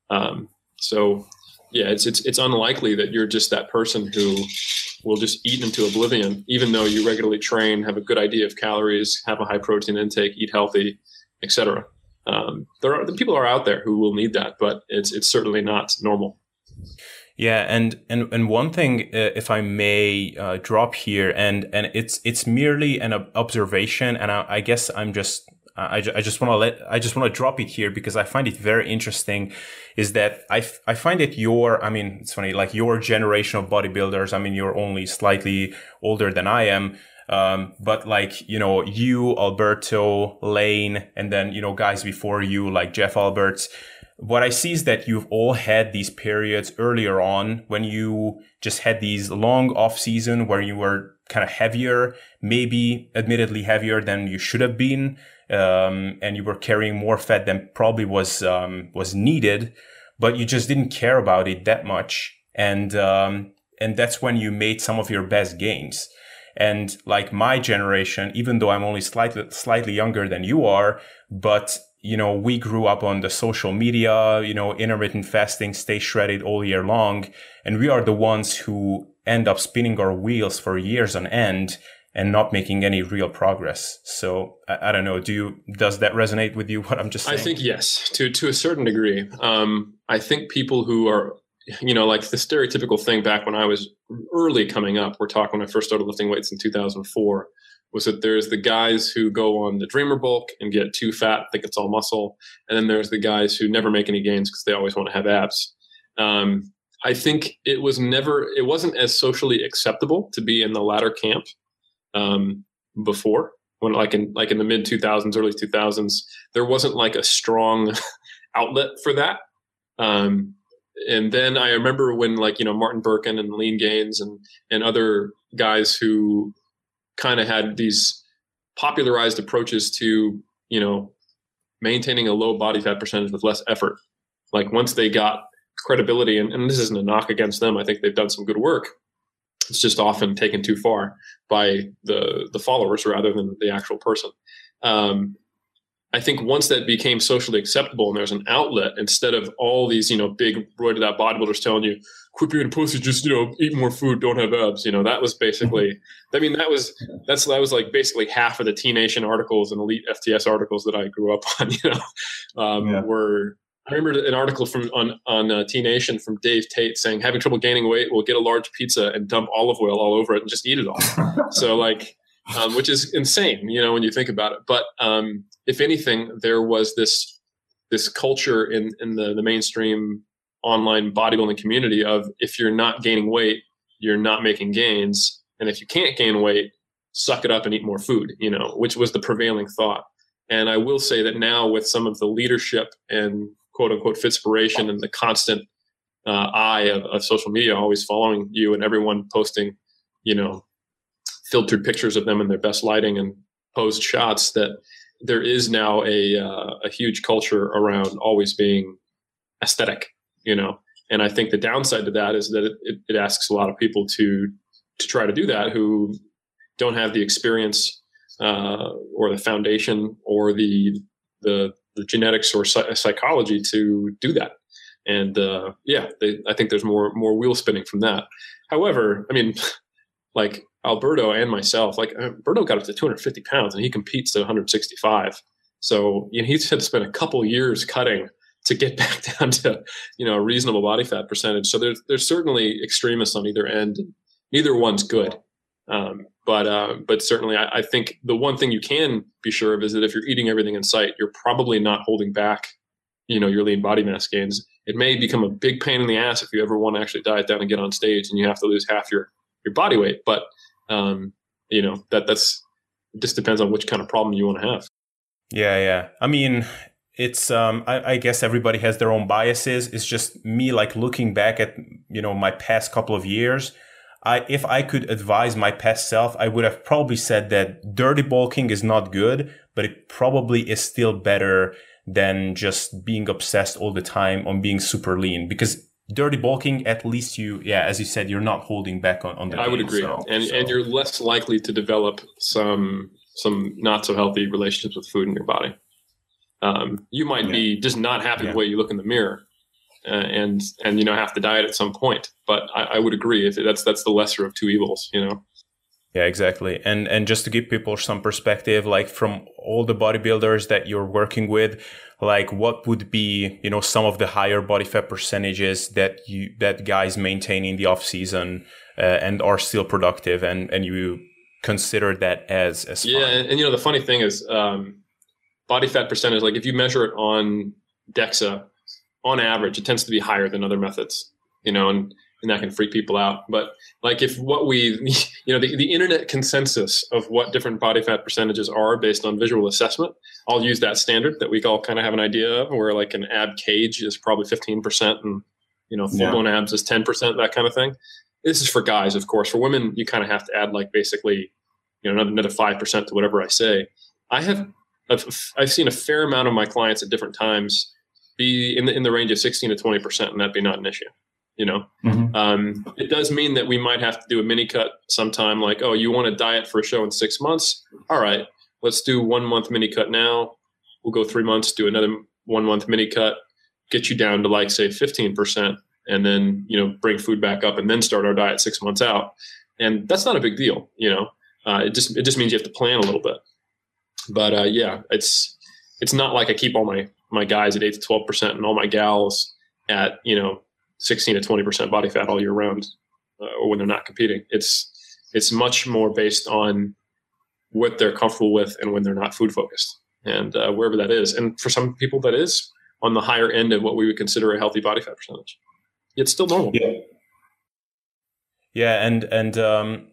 Um, so yeah, it's it's it's unlikely that you're just that person who will just eat into oblivion, even though you regularly train, have a good idea of calories, have a high protein intake, eat healthy, etc. Um, there are the people are out there who will need that, but it's it's certainly not normal. Yeah, and and and one thing, uh, if I may uh, drop here, and and it's it's merely an observation, and I, I guess I'm just I, I just want to let I just want to drop it here because I find it very interesting. Is that I, I find it your I mean it's funny like your generation of bodybuilders. I mean you're only slightly older than I am. Um, but like, you know, you, Alberto, Layne, and then, you know, guys before you, like Jeff Alberts, what I see is that you've all had these periods earlier on when you just had these long off season where you were kind of heavier, maybe admittedly heavier than you should have been um, and you were carrying more fat than probably was um, was needed, but you just didn't care about it that much, and um, and that's when you made some of your best gains. And like my generation, even though I'm only slightly slightly younger than you are, but you know we grew up on the social media, you know intermittent fasting, stay shredded all year long, and we are the ones who end up spinning our wheels for years on end and not making any real progress. So I, I, don't know. Do you does that resonate with you? What I'm just saying? I think yes, to to a certain degree. Um, I think people who are, you know, like the stereotypical thing back when I was early coming up. We're talking when I first started lifting weights in 2004. Was that there's the guys who go on the dreamer bulk and get too fat, think it's all muscle, and then there's the guys who never make any gains because they always want to have abs. Um, I think it was never, it wasn't as socially acceptable to be in the latter camp um, before when like in like in the mid 2000s early 2000s there wasn't like a strong outlet for that um, and then i remember when like you know martin berkhan and Leangains and and other guys who kind of had these popularized approaches to you know maintaining a low body fat percentage with less effort like once they got credibility and, and this isn't a knock against them i think they've done some good work it's just often taken too far by the the followers rather than the actual person. Um, I think once that became socially acceptable and there's an outlet instead of all these you know big roided out bodybuilders telling you quit being a pussy, just you know eat more food, don't have abs. You know that was basically. I mean that was that's that was like basically half of the T Nation articles and Elite FTS articles that I grew up on. You know, um, yeah. were I remember an article from on on uh, T Nation from Dave Tate saying having trouble gaining weight, will get a large pizza and dump olive oil all over it and just eat it all. so like, um, which is insane, you know, when you think about it. But um, if anything, there was this this culture in in the the mainstream online bodybuilding community of if you're not gaining weight, you're not making gains, and if you can't gain weight, suck it up and eat more food, you know, which was the prevailing thought. And I will say that now with some of the leadership and quote unquote fitspiration and the constant uh, eye of, of, social media always following you and everyone posting, you know, filtered pictures of them in their best lighting and posed shots that there is now a, uh, a huge culture around always being aesthetic, you know, and I think the downside to that is that it, it asks a lot of people to, to try to do that who don't have the experience uh, or the foundation or the, the the genetics or psychology to do that. And uh, yeah, they, I think there's more more wheel spinning from that. However, I mean, like Alberto and myself, like Alberto got up to 250 pounds and he competes at 165. So you know, he's had to spend a couple years cutting to get back down to you know a reasonable body fat percentage. So there's there's certainly extremists on either end. Neither one's good. Um, but uh, but certainly, I, I, think the one thing you can be sure of is that if you're eating everything in sight, you're probably not holding back, you know, your lean body mass gains. It may become a big pain in the ass if you ever want to actually diet down and get on stage, and you have to lose half your your body weight. But um, you know that that's just depends on which kind of problem you want to have. Yeah, yeah. I mean, it's um I, I, guess everybody has their own biases. It's just me like looking back at you know my past couple of years i if i could advise my past self i would have probably said that dirty bulking is not good but it probably is still better than just being obsessed all the time on being super lean. Because dirty bulking at least you yeah as you said you're not holding back on, on the i would agree. so, and so. and you're less likely to develop some some not so healthy relationships with food in your body um, you might yeah. be just not happy yeah. the way you look in the mirror, uh, and and you know have to diet at some point. But I, I would agree if that's that's the lesser of two evils. You know. Yeah, exactly. And and just to give people some perspective, like from all the bodybuilders that you're working with, like what would be, you know, some of the higher body fat percentages that you that guys maintain in the off season uh, and are still productive and and you consider that as as yeah and, and, you know the funny thing is um body fat percentage, like if you measure it on DEXA, on average, it tends to be higher than other methods, you know, and, and that can freak people out. But like if what we, you know, the, the internet consensus of what different body fat percentages are based on visual assessment, I'll use that standard that we all kind of have an idea of where like an ab cage is probably 15% and, you know, full blown yeah. abs is 10%, that kind of thing. This is for guys, of course. For women, you kind of have to add like basically, you know, another 5% to whatever I say. I have I've, I've seen a fair amount of my clients at different times be in the in the range of 16 to 20 percent, and that be not an issue. You know, mm-hmm. um, it does mean that we might have to do a mini cut sometime. Like, oh, you want to diet for a show in six months? All right, let's do one month mini cut now. We'll go three months, do another one month mini cut, get you down to like say 15 percent, and then you know bring food back up, and then start our diet six months out. And that's not a big deal. You know, uh, it just it just means you have to plan a little bit. But uh, yeah, it's it's not like I keep all my my guys at eight to twelve percent and all my gals at you know sixteen to twenty percent body fat all year round, uh, or when they're not competing. It's it's much more based on what they're comfortable with and when they're not food focused, and uh, wherever that is. And for some people, that is on the higher end of what we would consider a healthy body fat percentage. It's still normal. Yeah. Yeah, and and um,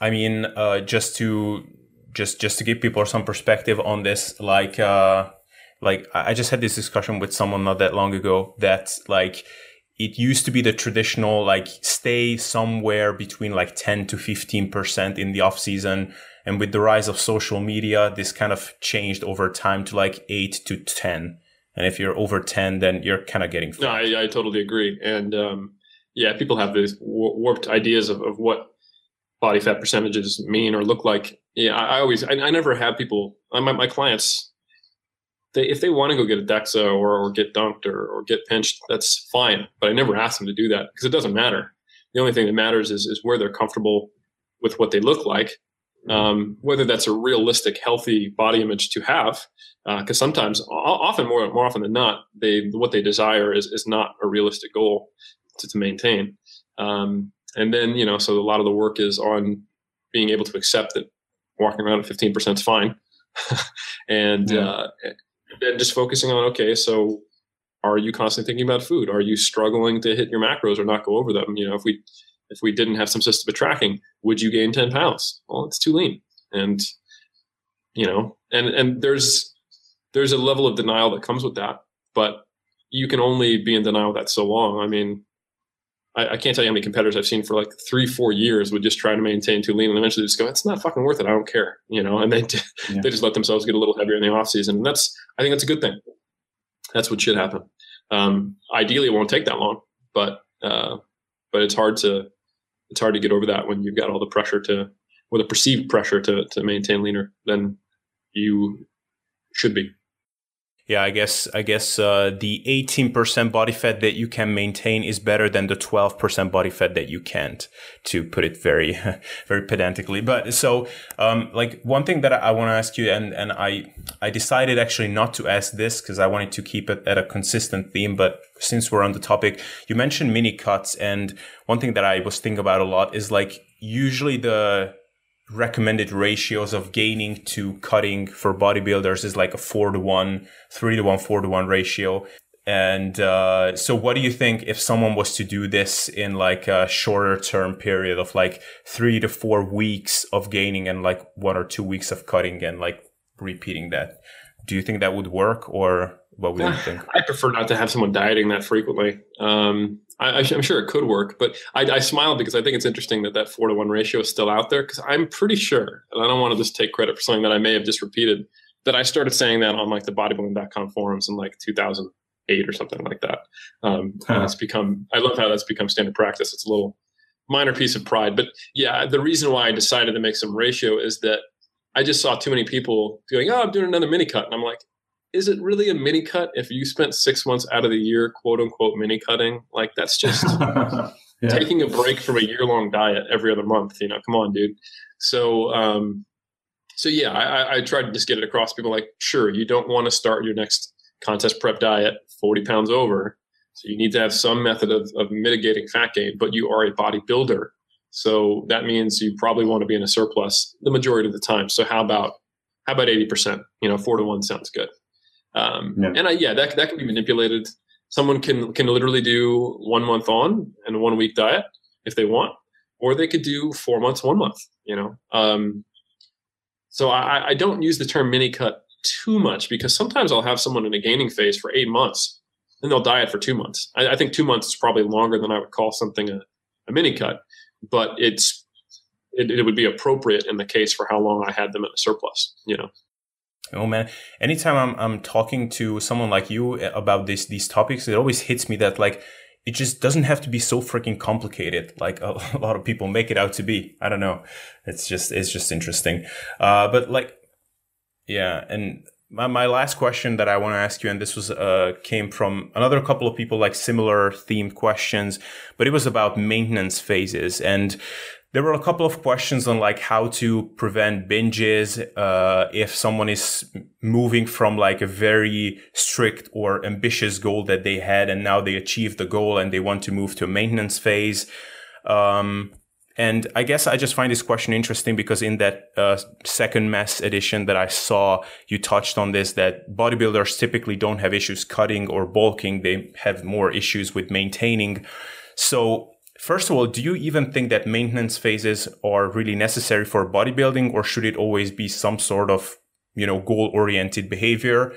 I mean, uh, just to just just to give people some perspective on this, like uh, like I just had this discussion with someone not that long ago that like it used to be the traditional like stay somewhere between like 10 to 15% in the off season. And with the rise of social media this kind of changed over time to like 8 to 10 and if you're over 10 then you're kind of getting no I, I, totally agree. And um, yeah people have these warped ideas of, of what body fat percentages mean or look like yeah, I, I always, I, I, never have people, my, my clients, they, if they want to go get a DEXA or, or get dunked or, or get pinched, that's fine. But I never ask them to do that because it doesn't matter. The only thing that matters is, is where they're comfortable with what they look like. Um, whether that's a realistic, healthy body image to have, because uh, sometimes, often more more often than not, they what they desire is is not a realistic goal to, to maintain. Um, and then you know, so a lot of the work is on being able to accept that walking around at 15% is fine. and yeah. uh, then just focusing on, okay, so are you constantly thinking about food? Are you struggling to hit your macros or not go over them? You know, if we, if we didn't have some system of tracking, would you gain 10 pounds? Well, it's too lean. And, you know, and, and there's, there's a level of denial that comes with that, but you can only be in denial that so long. I mean, I, I, can't tell you how many competitors I've seen for like three, four years would just try to maintain too lean and eventually just go, it's not fucking worth it. I don't care, you know, and they, yeah. they just let themselves get a little heavier in the off season. And that's, I think that's a good thing. That's what should happen. Um, ideally it won't take that long, but, uh, but it's hard to, it's hard to get over that when you've got all the pressure to, or the perceived pressure to, to maintain leaner than you should be. Yeah, I guess I guess uh, the 18% body fat that you can maintain is better than the 12% body fat that you can't, to put it very very pedantically. But so um, like one thing that I, I want to ask you, and and I I decided actually not to ask this because I wanted to keep it at a consistent theme. But since we're on the topic, you mentioned mini cuts, and one thing that I was thinking about a lot is like usually the recommended ratios of gaining to cutting for bodybuilders is like a four to one, three to one, four to one ratio. And uh, so, what do you think if someone was to do this in like a shorter term period of like three to four weeks of gaining and like one or two weeks of cutting and like repeating that? Do you think that would work, or what would you think? I prefer not to have someone dieting that frequently. Um, I, am sure it could work, but I, I, smile because I think it's interesting that that four to one ratio is still out there. Because I'm pretty sure, and I don't want to just take credit for something that I may have just repeated, that I started saying that on like the bodybuilding.com forums in like 2008 or something like that. Um, huh. It's become, I love how that's become standard practice. It's a little minor piece of pride, but yeah, the reason why I decided to make some ratio is that I just saw too many people going, "Oh, I'm doing another mini cut," and I'm like, is it really a mini cut if you spent six months out of the year, quote unquote, mini cutting? Like that's just yeah. taking a break from a year long diet every other month. You know, come on, dude. So, um, so yeah, I, I tried to just get it across people like, sure, you don't want to start your next contest prep diet 40 pounds over. So you need to have some method of, of mitigating fat gain, but you are a bodybuilder. So that means you probably want to be in a surplus the majority of the time. So how about, how about 80%? You know, four to one sounds good. Um, yeah. And I, yeah, that that can be manipulated. Someone can can literally do one month on and one week diet if they want, or they could do four months, one month. You know, um, so I, I don't use the term mini cut too much because sometimes I'll have someone in a gaining phase for eight months and they'll diet for two months. I, I think two months is probably longer than I would call something a, a mini cut, but it's it, it, would be appropriate in the case for how long I had them in a surplus. You know. Oh man, anytime I'm I'm talking to someone like you about this these topics, it always hits me that like it just doesn't have to be so freaking complicated like a, a lot of people make it out to be. I don't know. It's just it's just interesting. Uh, but like yeah, and my, my last question that I want to ask you, and this was uh, came from another couple of people like similar themed questions, but it was about maintenance phases and there were a couple of questions on like how to prevent binges uh, if someone is moving from like a very strict or ambitious goal that they had and now they achieved the goal and they want to move to a maintenance phase. Um, and i guess i just find this question interesting because in that uh, second mass edition that i saw you touched on this that bodybuilders typically don't have issues cutting or bulking. They have more issues with maintaining. So First of all, do you even think that maintenance phases are really necessary for bodybuilding or should it always be some sort of, you know, goal oriented behavior?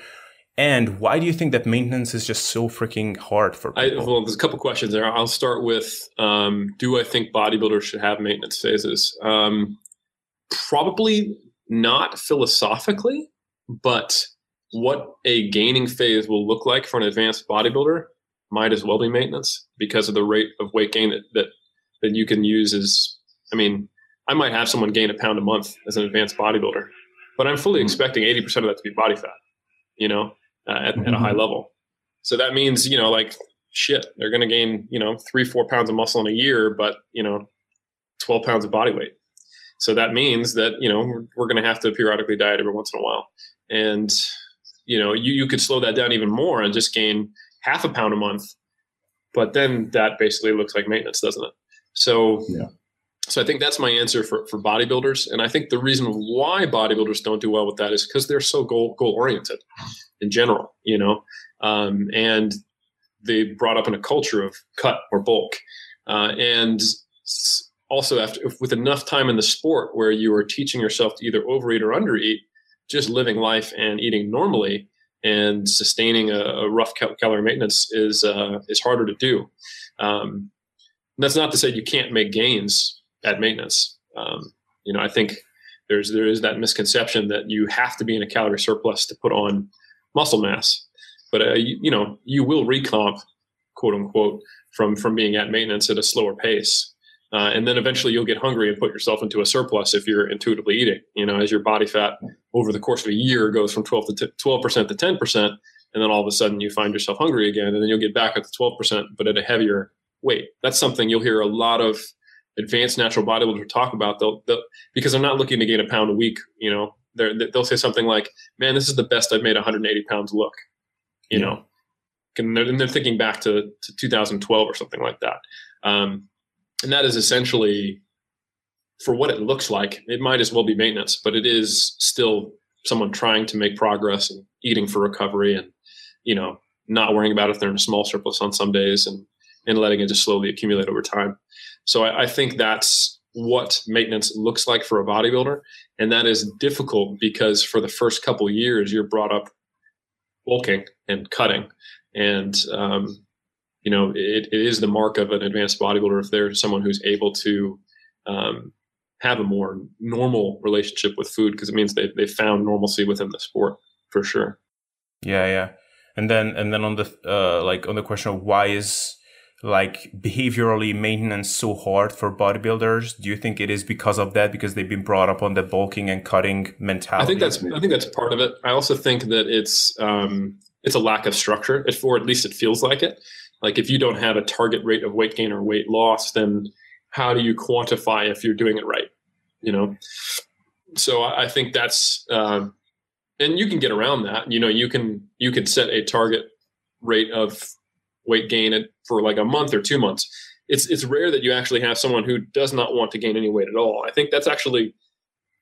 And why do you think that maintenance is just so freaking hard for people? I, well, there's a couple questions there. I'll start with um, Do I think bodybuilders should have maintenance phases? Um, probably not philosophically, but what a gaining phase will look like for an advanced bodybuilder might as well be maintenance because of the rate of weight gain that, that, that you can use is, I mean, I might have someone gain a pound a month as an advanced bodybuilder, but I'm fully mm-hmm. expecting 80% of that to be body fat, you know, uh, at, mm-hmm. at a high mm-hmm. level. So that means, you know, like shit, they're going to gain, you know, three, four pounds of muscle in a year, but, you know, 12 pounds of body weight. So that means that, you know, we're, we're going to have to periodically diet every once in a while. And, you know, you, you could slow that down even more and just gain half a pound a month, but then that basically looks like maintenance, doesn't it? So, yeah. so I think that's my answer for, for bodybuilders. And I think the reason why bodybuilders don't do well with that is because they're so goal, goal oriented in general, you know, um, and they brought up in a culture of cut or bulk. Uh, and also after with enough time in the sport where you are teaching yourself to either overeat or undereat, just living life and eating normally, and sustaining a, a rough cal- calorie maintenance is uh, is harder to do. Um, that's not to say you can't make gains at maintenance. Um, you know, I think there's there is that misconception that you have to be in a calorie surplus to put on muscle mass, but uh, you, you, know you will recomp, quote unquote, from from being at maintenance at a slower pace. Uh, and then eventually you'll get hungry and put yourself into a surplus if you're intuitively eating. You know, as your body fat over the course of a year goes from 12 to 12 percent to 10 percent, and then all of a sudden you find yourself hungry again, and then you'll get back up to 12%, but at a heavier weight. That's something you'll hear a lot of advanced natural bodybuilders talk about. They'll, they'll because they're not looking to gain a pound a week. You know, they will say something like, "Man, this is the best I've made 180 pounds look." You yeah. know, and they're, and they're, thinking back to, to 2012 or something like that. Um, and that is essentially for what it looks like. It might as well be maintenance, but it is still someone trying to make progress and eating for recovery and you know not worrying about if they're in a small surplus on some days and and letting it just slowly accumulate over time. So I, I think that's what maintenance looks like for a bodybuilder, and that is difficult because for the first couple years you're brought up bulking and cutting, and um, you know it, it is the mark of an advanced bodybuilder if they're someone who's able to um, have a more normal relationship with food because it means they they found normalcy within the sport for sure. Yeah, yeah, and then and then on the uh, like on the question of why is like behaviorally maintenance so hard for bodybuilders? Do you think it is because of that because they've been brought up on the bulking and cutting mentality? I think that's I think that's part of it. I also think that it's um, it's a lack of structure, or at least it feels like it. Like if you don't have a target rate of weight gain or weight loss, then how do you quantify if you're doing it right? You know, so I think that's um, and you can get around that. You know, you can you can set a target rate of weight gain for like a month or two months. It's it's rare that you actually have someone who does not want to gain any weight at all. I think that's actually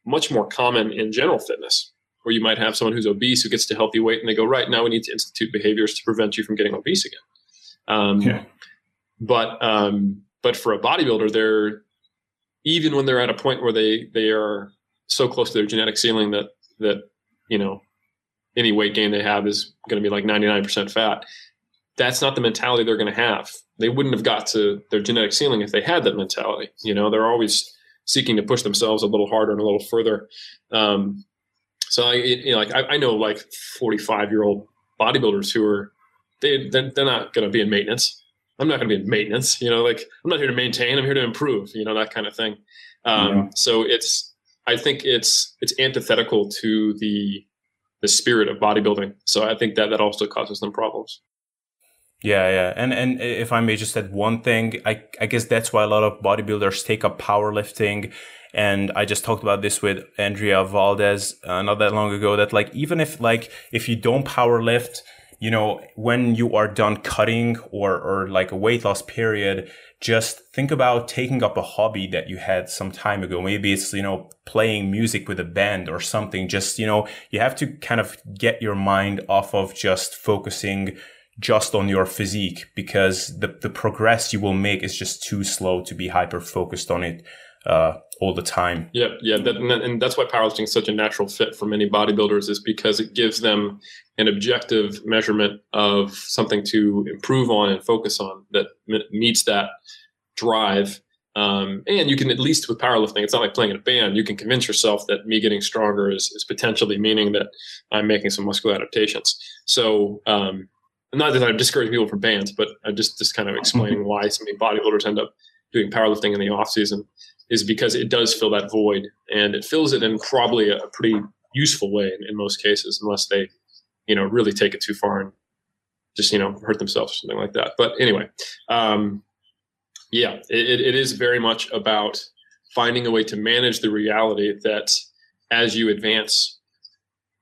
much more common in general fitness, where you might have someone who's obese who gets to healthy weight and they go, right now we need to institute behaviors to prevent you from getting obese again. Um, yeah. But um, but for a bodybuilder, they're even when they're at a point where they they are so close to their genetic ceiling that that you know any weight gain they have is going to be like 99% fat that's not the mentality they're going to have. They wouldn't have got to their genetic ceiling if they had that mentality. You know, they're always seeking to push themselves a little harder and a little further. Um, so I, you know, like I, I know like 45 year old bodybuilders who are, they, they're, they're not going to be in maintenance. I'm not going to be in maintenance, you know, like I'm not here to maintain, I'm here to improve, you know, that kind of thing. Um, yeah. so it's, I think it's, it's antithetical to the, the spirit of bodybuilding. So I think that that also causes them problems. Yeah, yeah. And and if I may just add one thing, I I guess that's why a lot of bodybuilders take up powerlifting. And I just talked about this with Andrea Valdez uh, not that long ago that like even if like if you don't powerlift, you know, when you are done cutting or or like a weight loss period, just think about taking up a hobby that you had some time ago. Maybe it's, you know, playing music with a band or something. Just, you know, you have to kind of get your mind off of just focusing just on your physique because the, the progress you will make is just too slow to be hyper focused on it uh, all the time. Yeah, yeah, that, and that's why powerlifting is such a natural fit for many bodybuilders is because it gives them an objective measurement of something to improve on and focus on that meets that drive. Um, and you can at least with powerlifting, it's not like playing in a band. You can convince yourself that me getting stronger is, is potentially meaning that I'm making some muscular adaptations. So um, not that I'm discouraging people from bands, but I'm just just kind of explaining why so many bodybuilders end up doing powerlifting in the off season is because it does fill that void and it fills it in probably a pretty useful way in, in most cases, unless they, you know, really take it too far and just you know hurt themselves or something like that. But anyway, um, yeah, it, it is very much about finding a way to manage the reality that as you advance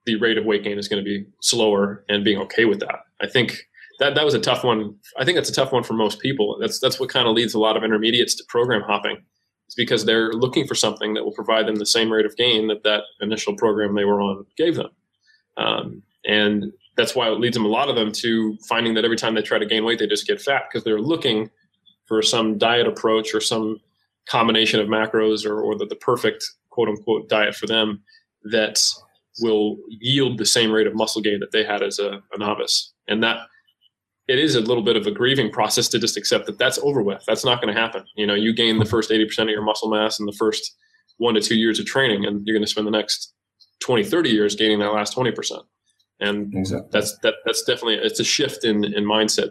the rate of weight gain is going to be slower and being okay with that. I think that that was a tough one. I think that's a tough one for most people. That's that's what kind of leads a lot of intermediates to program hopping. It's because they're looking for something that will provide them the same rate of gain that that initial program they were on gave them. Um, and that's why it leads them a lot of them to finding that every time they try to gain weight, they just get fat because they're looking for some diet approach or some combination of macros or, or the, the perfect quote unquote diet for them that will yield the same rate of muscle gain that they had as a, a novice. And that it is a little bit of a grieving process to just accept that that's over with. That's not going to happen. You know, you gain the first 80% of your muscle mass in the first one to two years of training, and you're going to spend the next 20, 30 years gaining that last 20%. And exactly. that's, that, that's definitely, it's a shift in, in mindset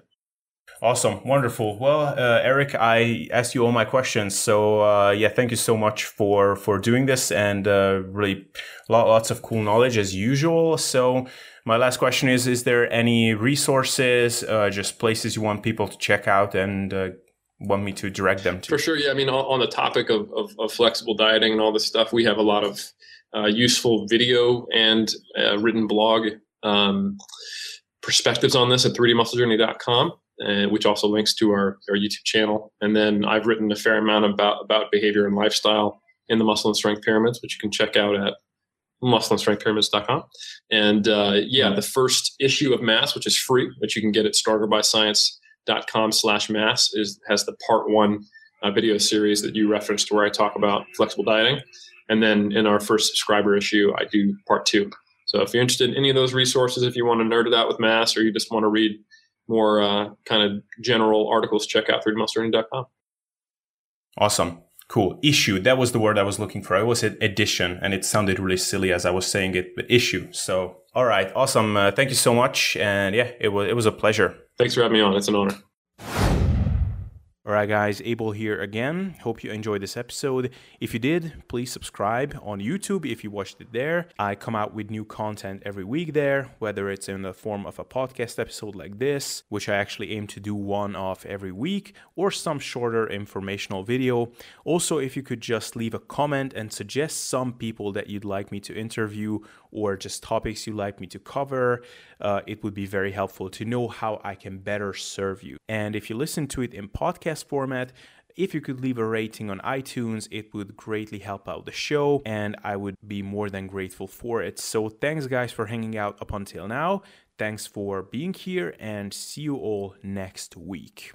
Awesome, wonderful. Well, uh, Eric, I asked you all my questions, so uh, yeah, thank you so much for for doing this and uh, really lots of cool knowledge as usual. So, my last question is: Is there any resources, uh, just places you want people to check out and uh, want me to direct them to? For sure, yeah. I mean, on the topic of, of, of flexible dieting and all this stuff, we have a lot of uh, useful video and written blog um, perspectives on this at 3dmusclejourney.com uh, which also links to our, our YouTube channel. And then I've written a fair amount about, about behavior and lifestyle in the Muscle and Strength Pyramids, which you can check out at muscleandstrengthpyramids.com. And uh, yeah, the first issue of Mass, which is free, which you can get at stronger.science.com slash mass, is has the part one uh, video series that you referenced where I talk about flexible dieting. And then in our first subscriber issue, I do part two. So if you're interested in any of those resources, if you want to nerd it out with Mass or you just want to read more uh, kind of general articles, check out 3dmusclejourney.com. Awesome. Cool. Issue. That was the word I was looking for. I was at edition and it sounded really silly as I was saying it, but issue. So, all right. Awesome. Uh, thank you so much. And yeah, it was, it was a pleasure. Thanks for having me on. It's an honor. All right, guys, Abel here again. Hope you enjoyed this episode. If you did, please subscribe on YouTube if you watched it there. I come out with new content every week there, whether it's in the form of a podcast episode like this, which I actually aim to do one off every week, or some shorter informational video. Also, if you could just leave a comment and suggest some people that you'd like me to interview or just topics you'd like me to cover, uh, it would be very helpful to know how I can better serve you. And if you listen to it in podcast format, if you could leave a rating on iTunes, it would greatly help out the show, and I would be more than grateful for it. So, thanks, guys, for hanging out up until now. Thanks for being here, and see you all next week.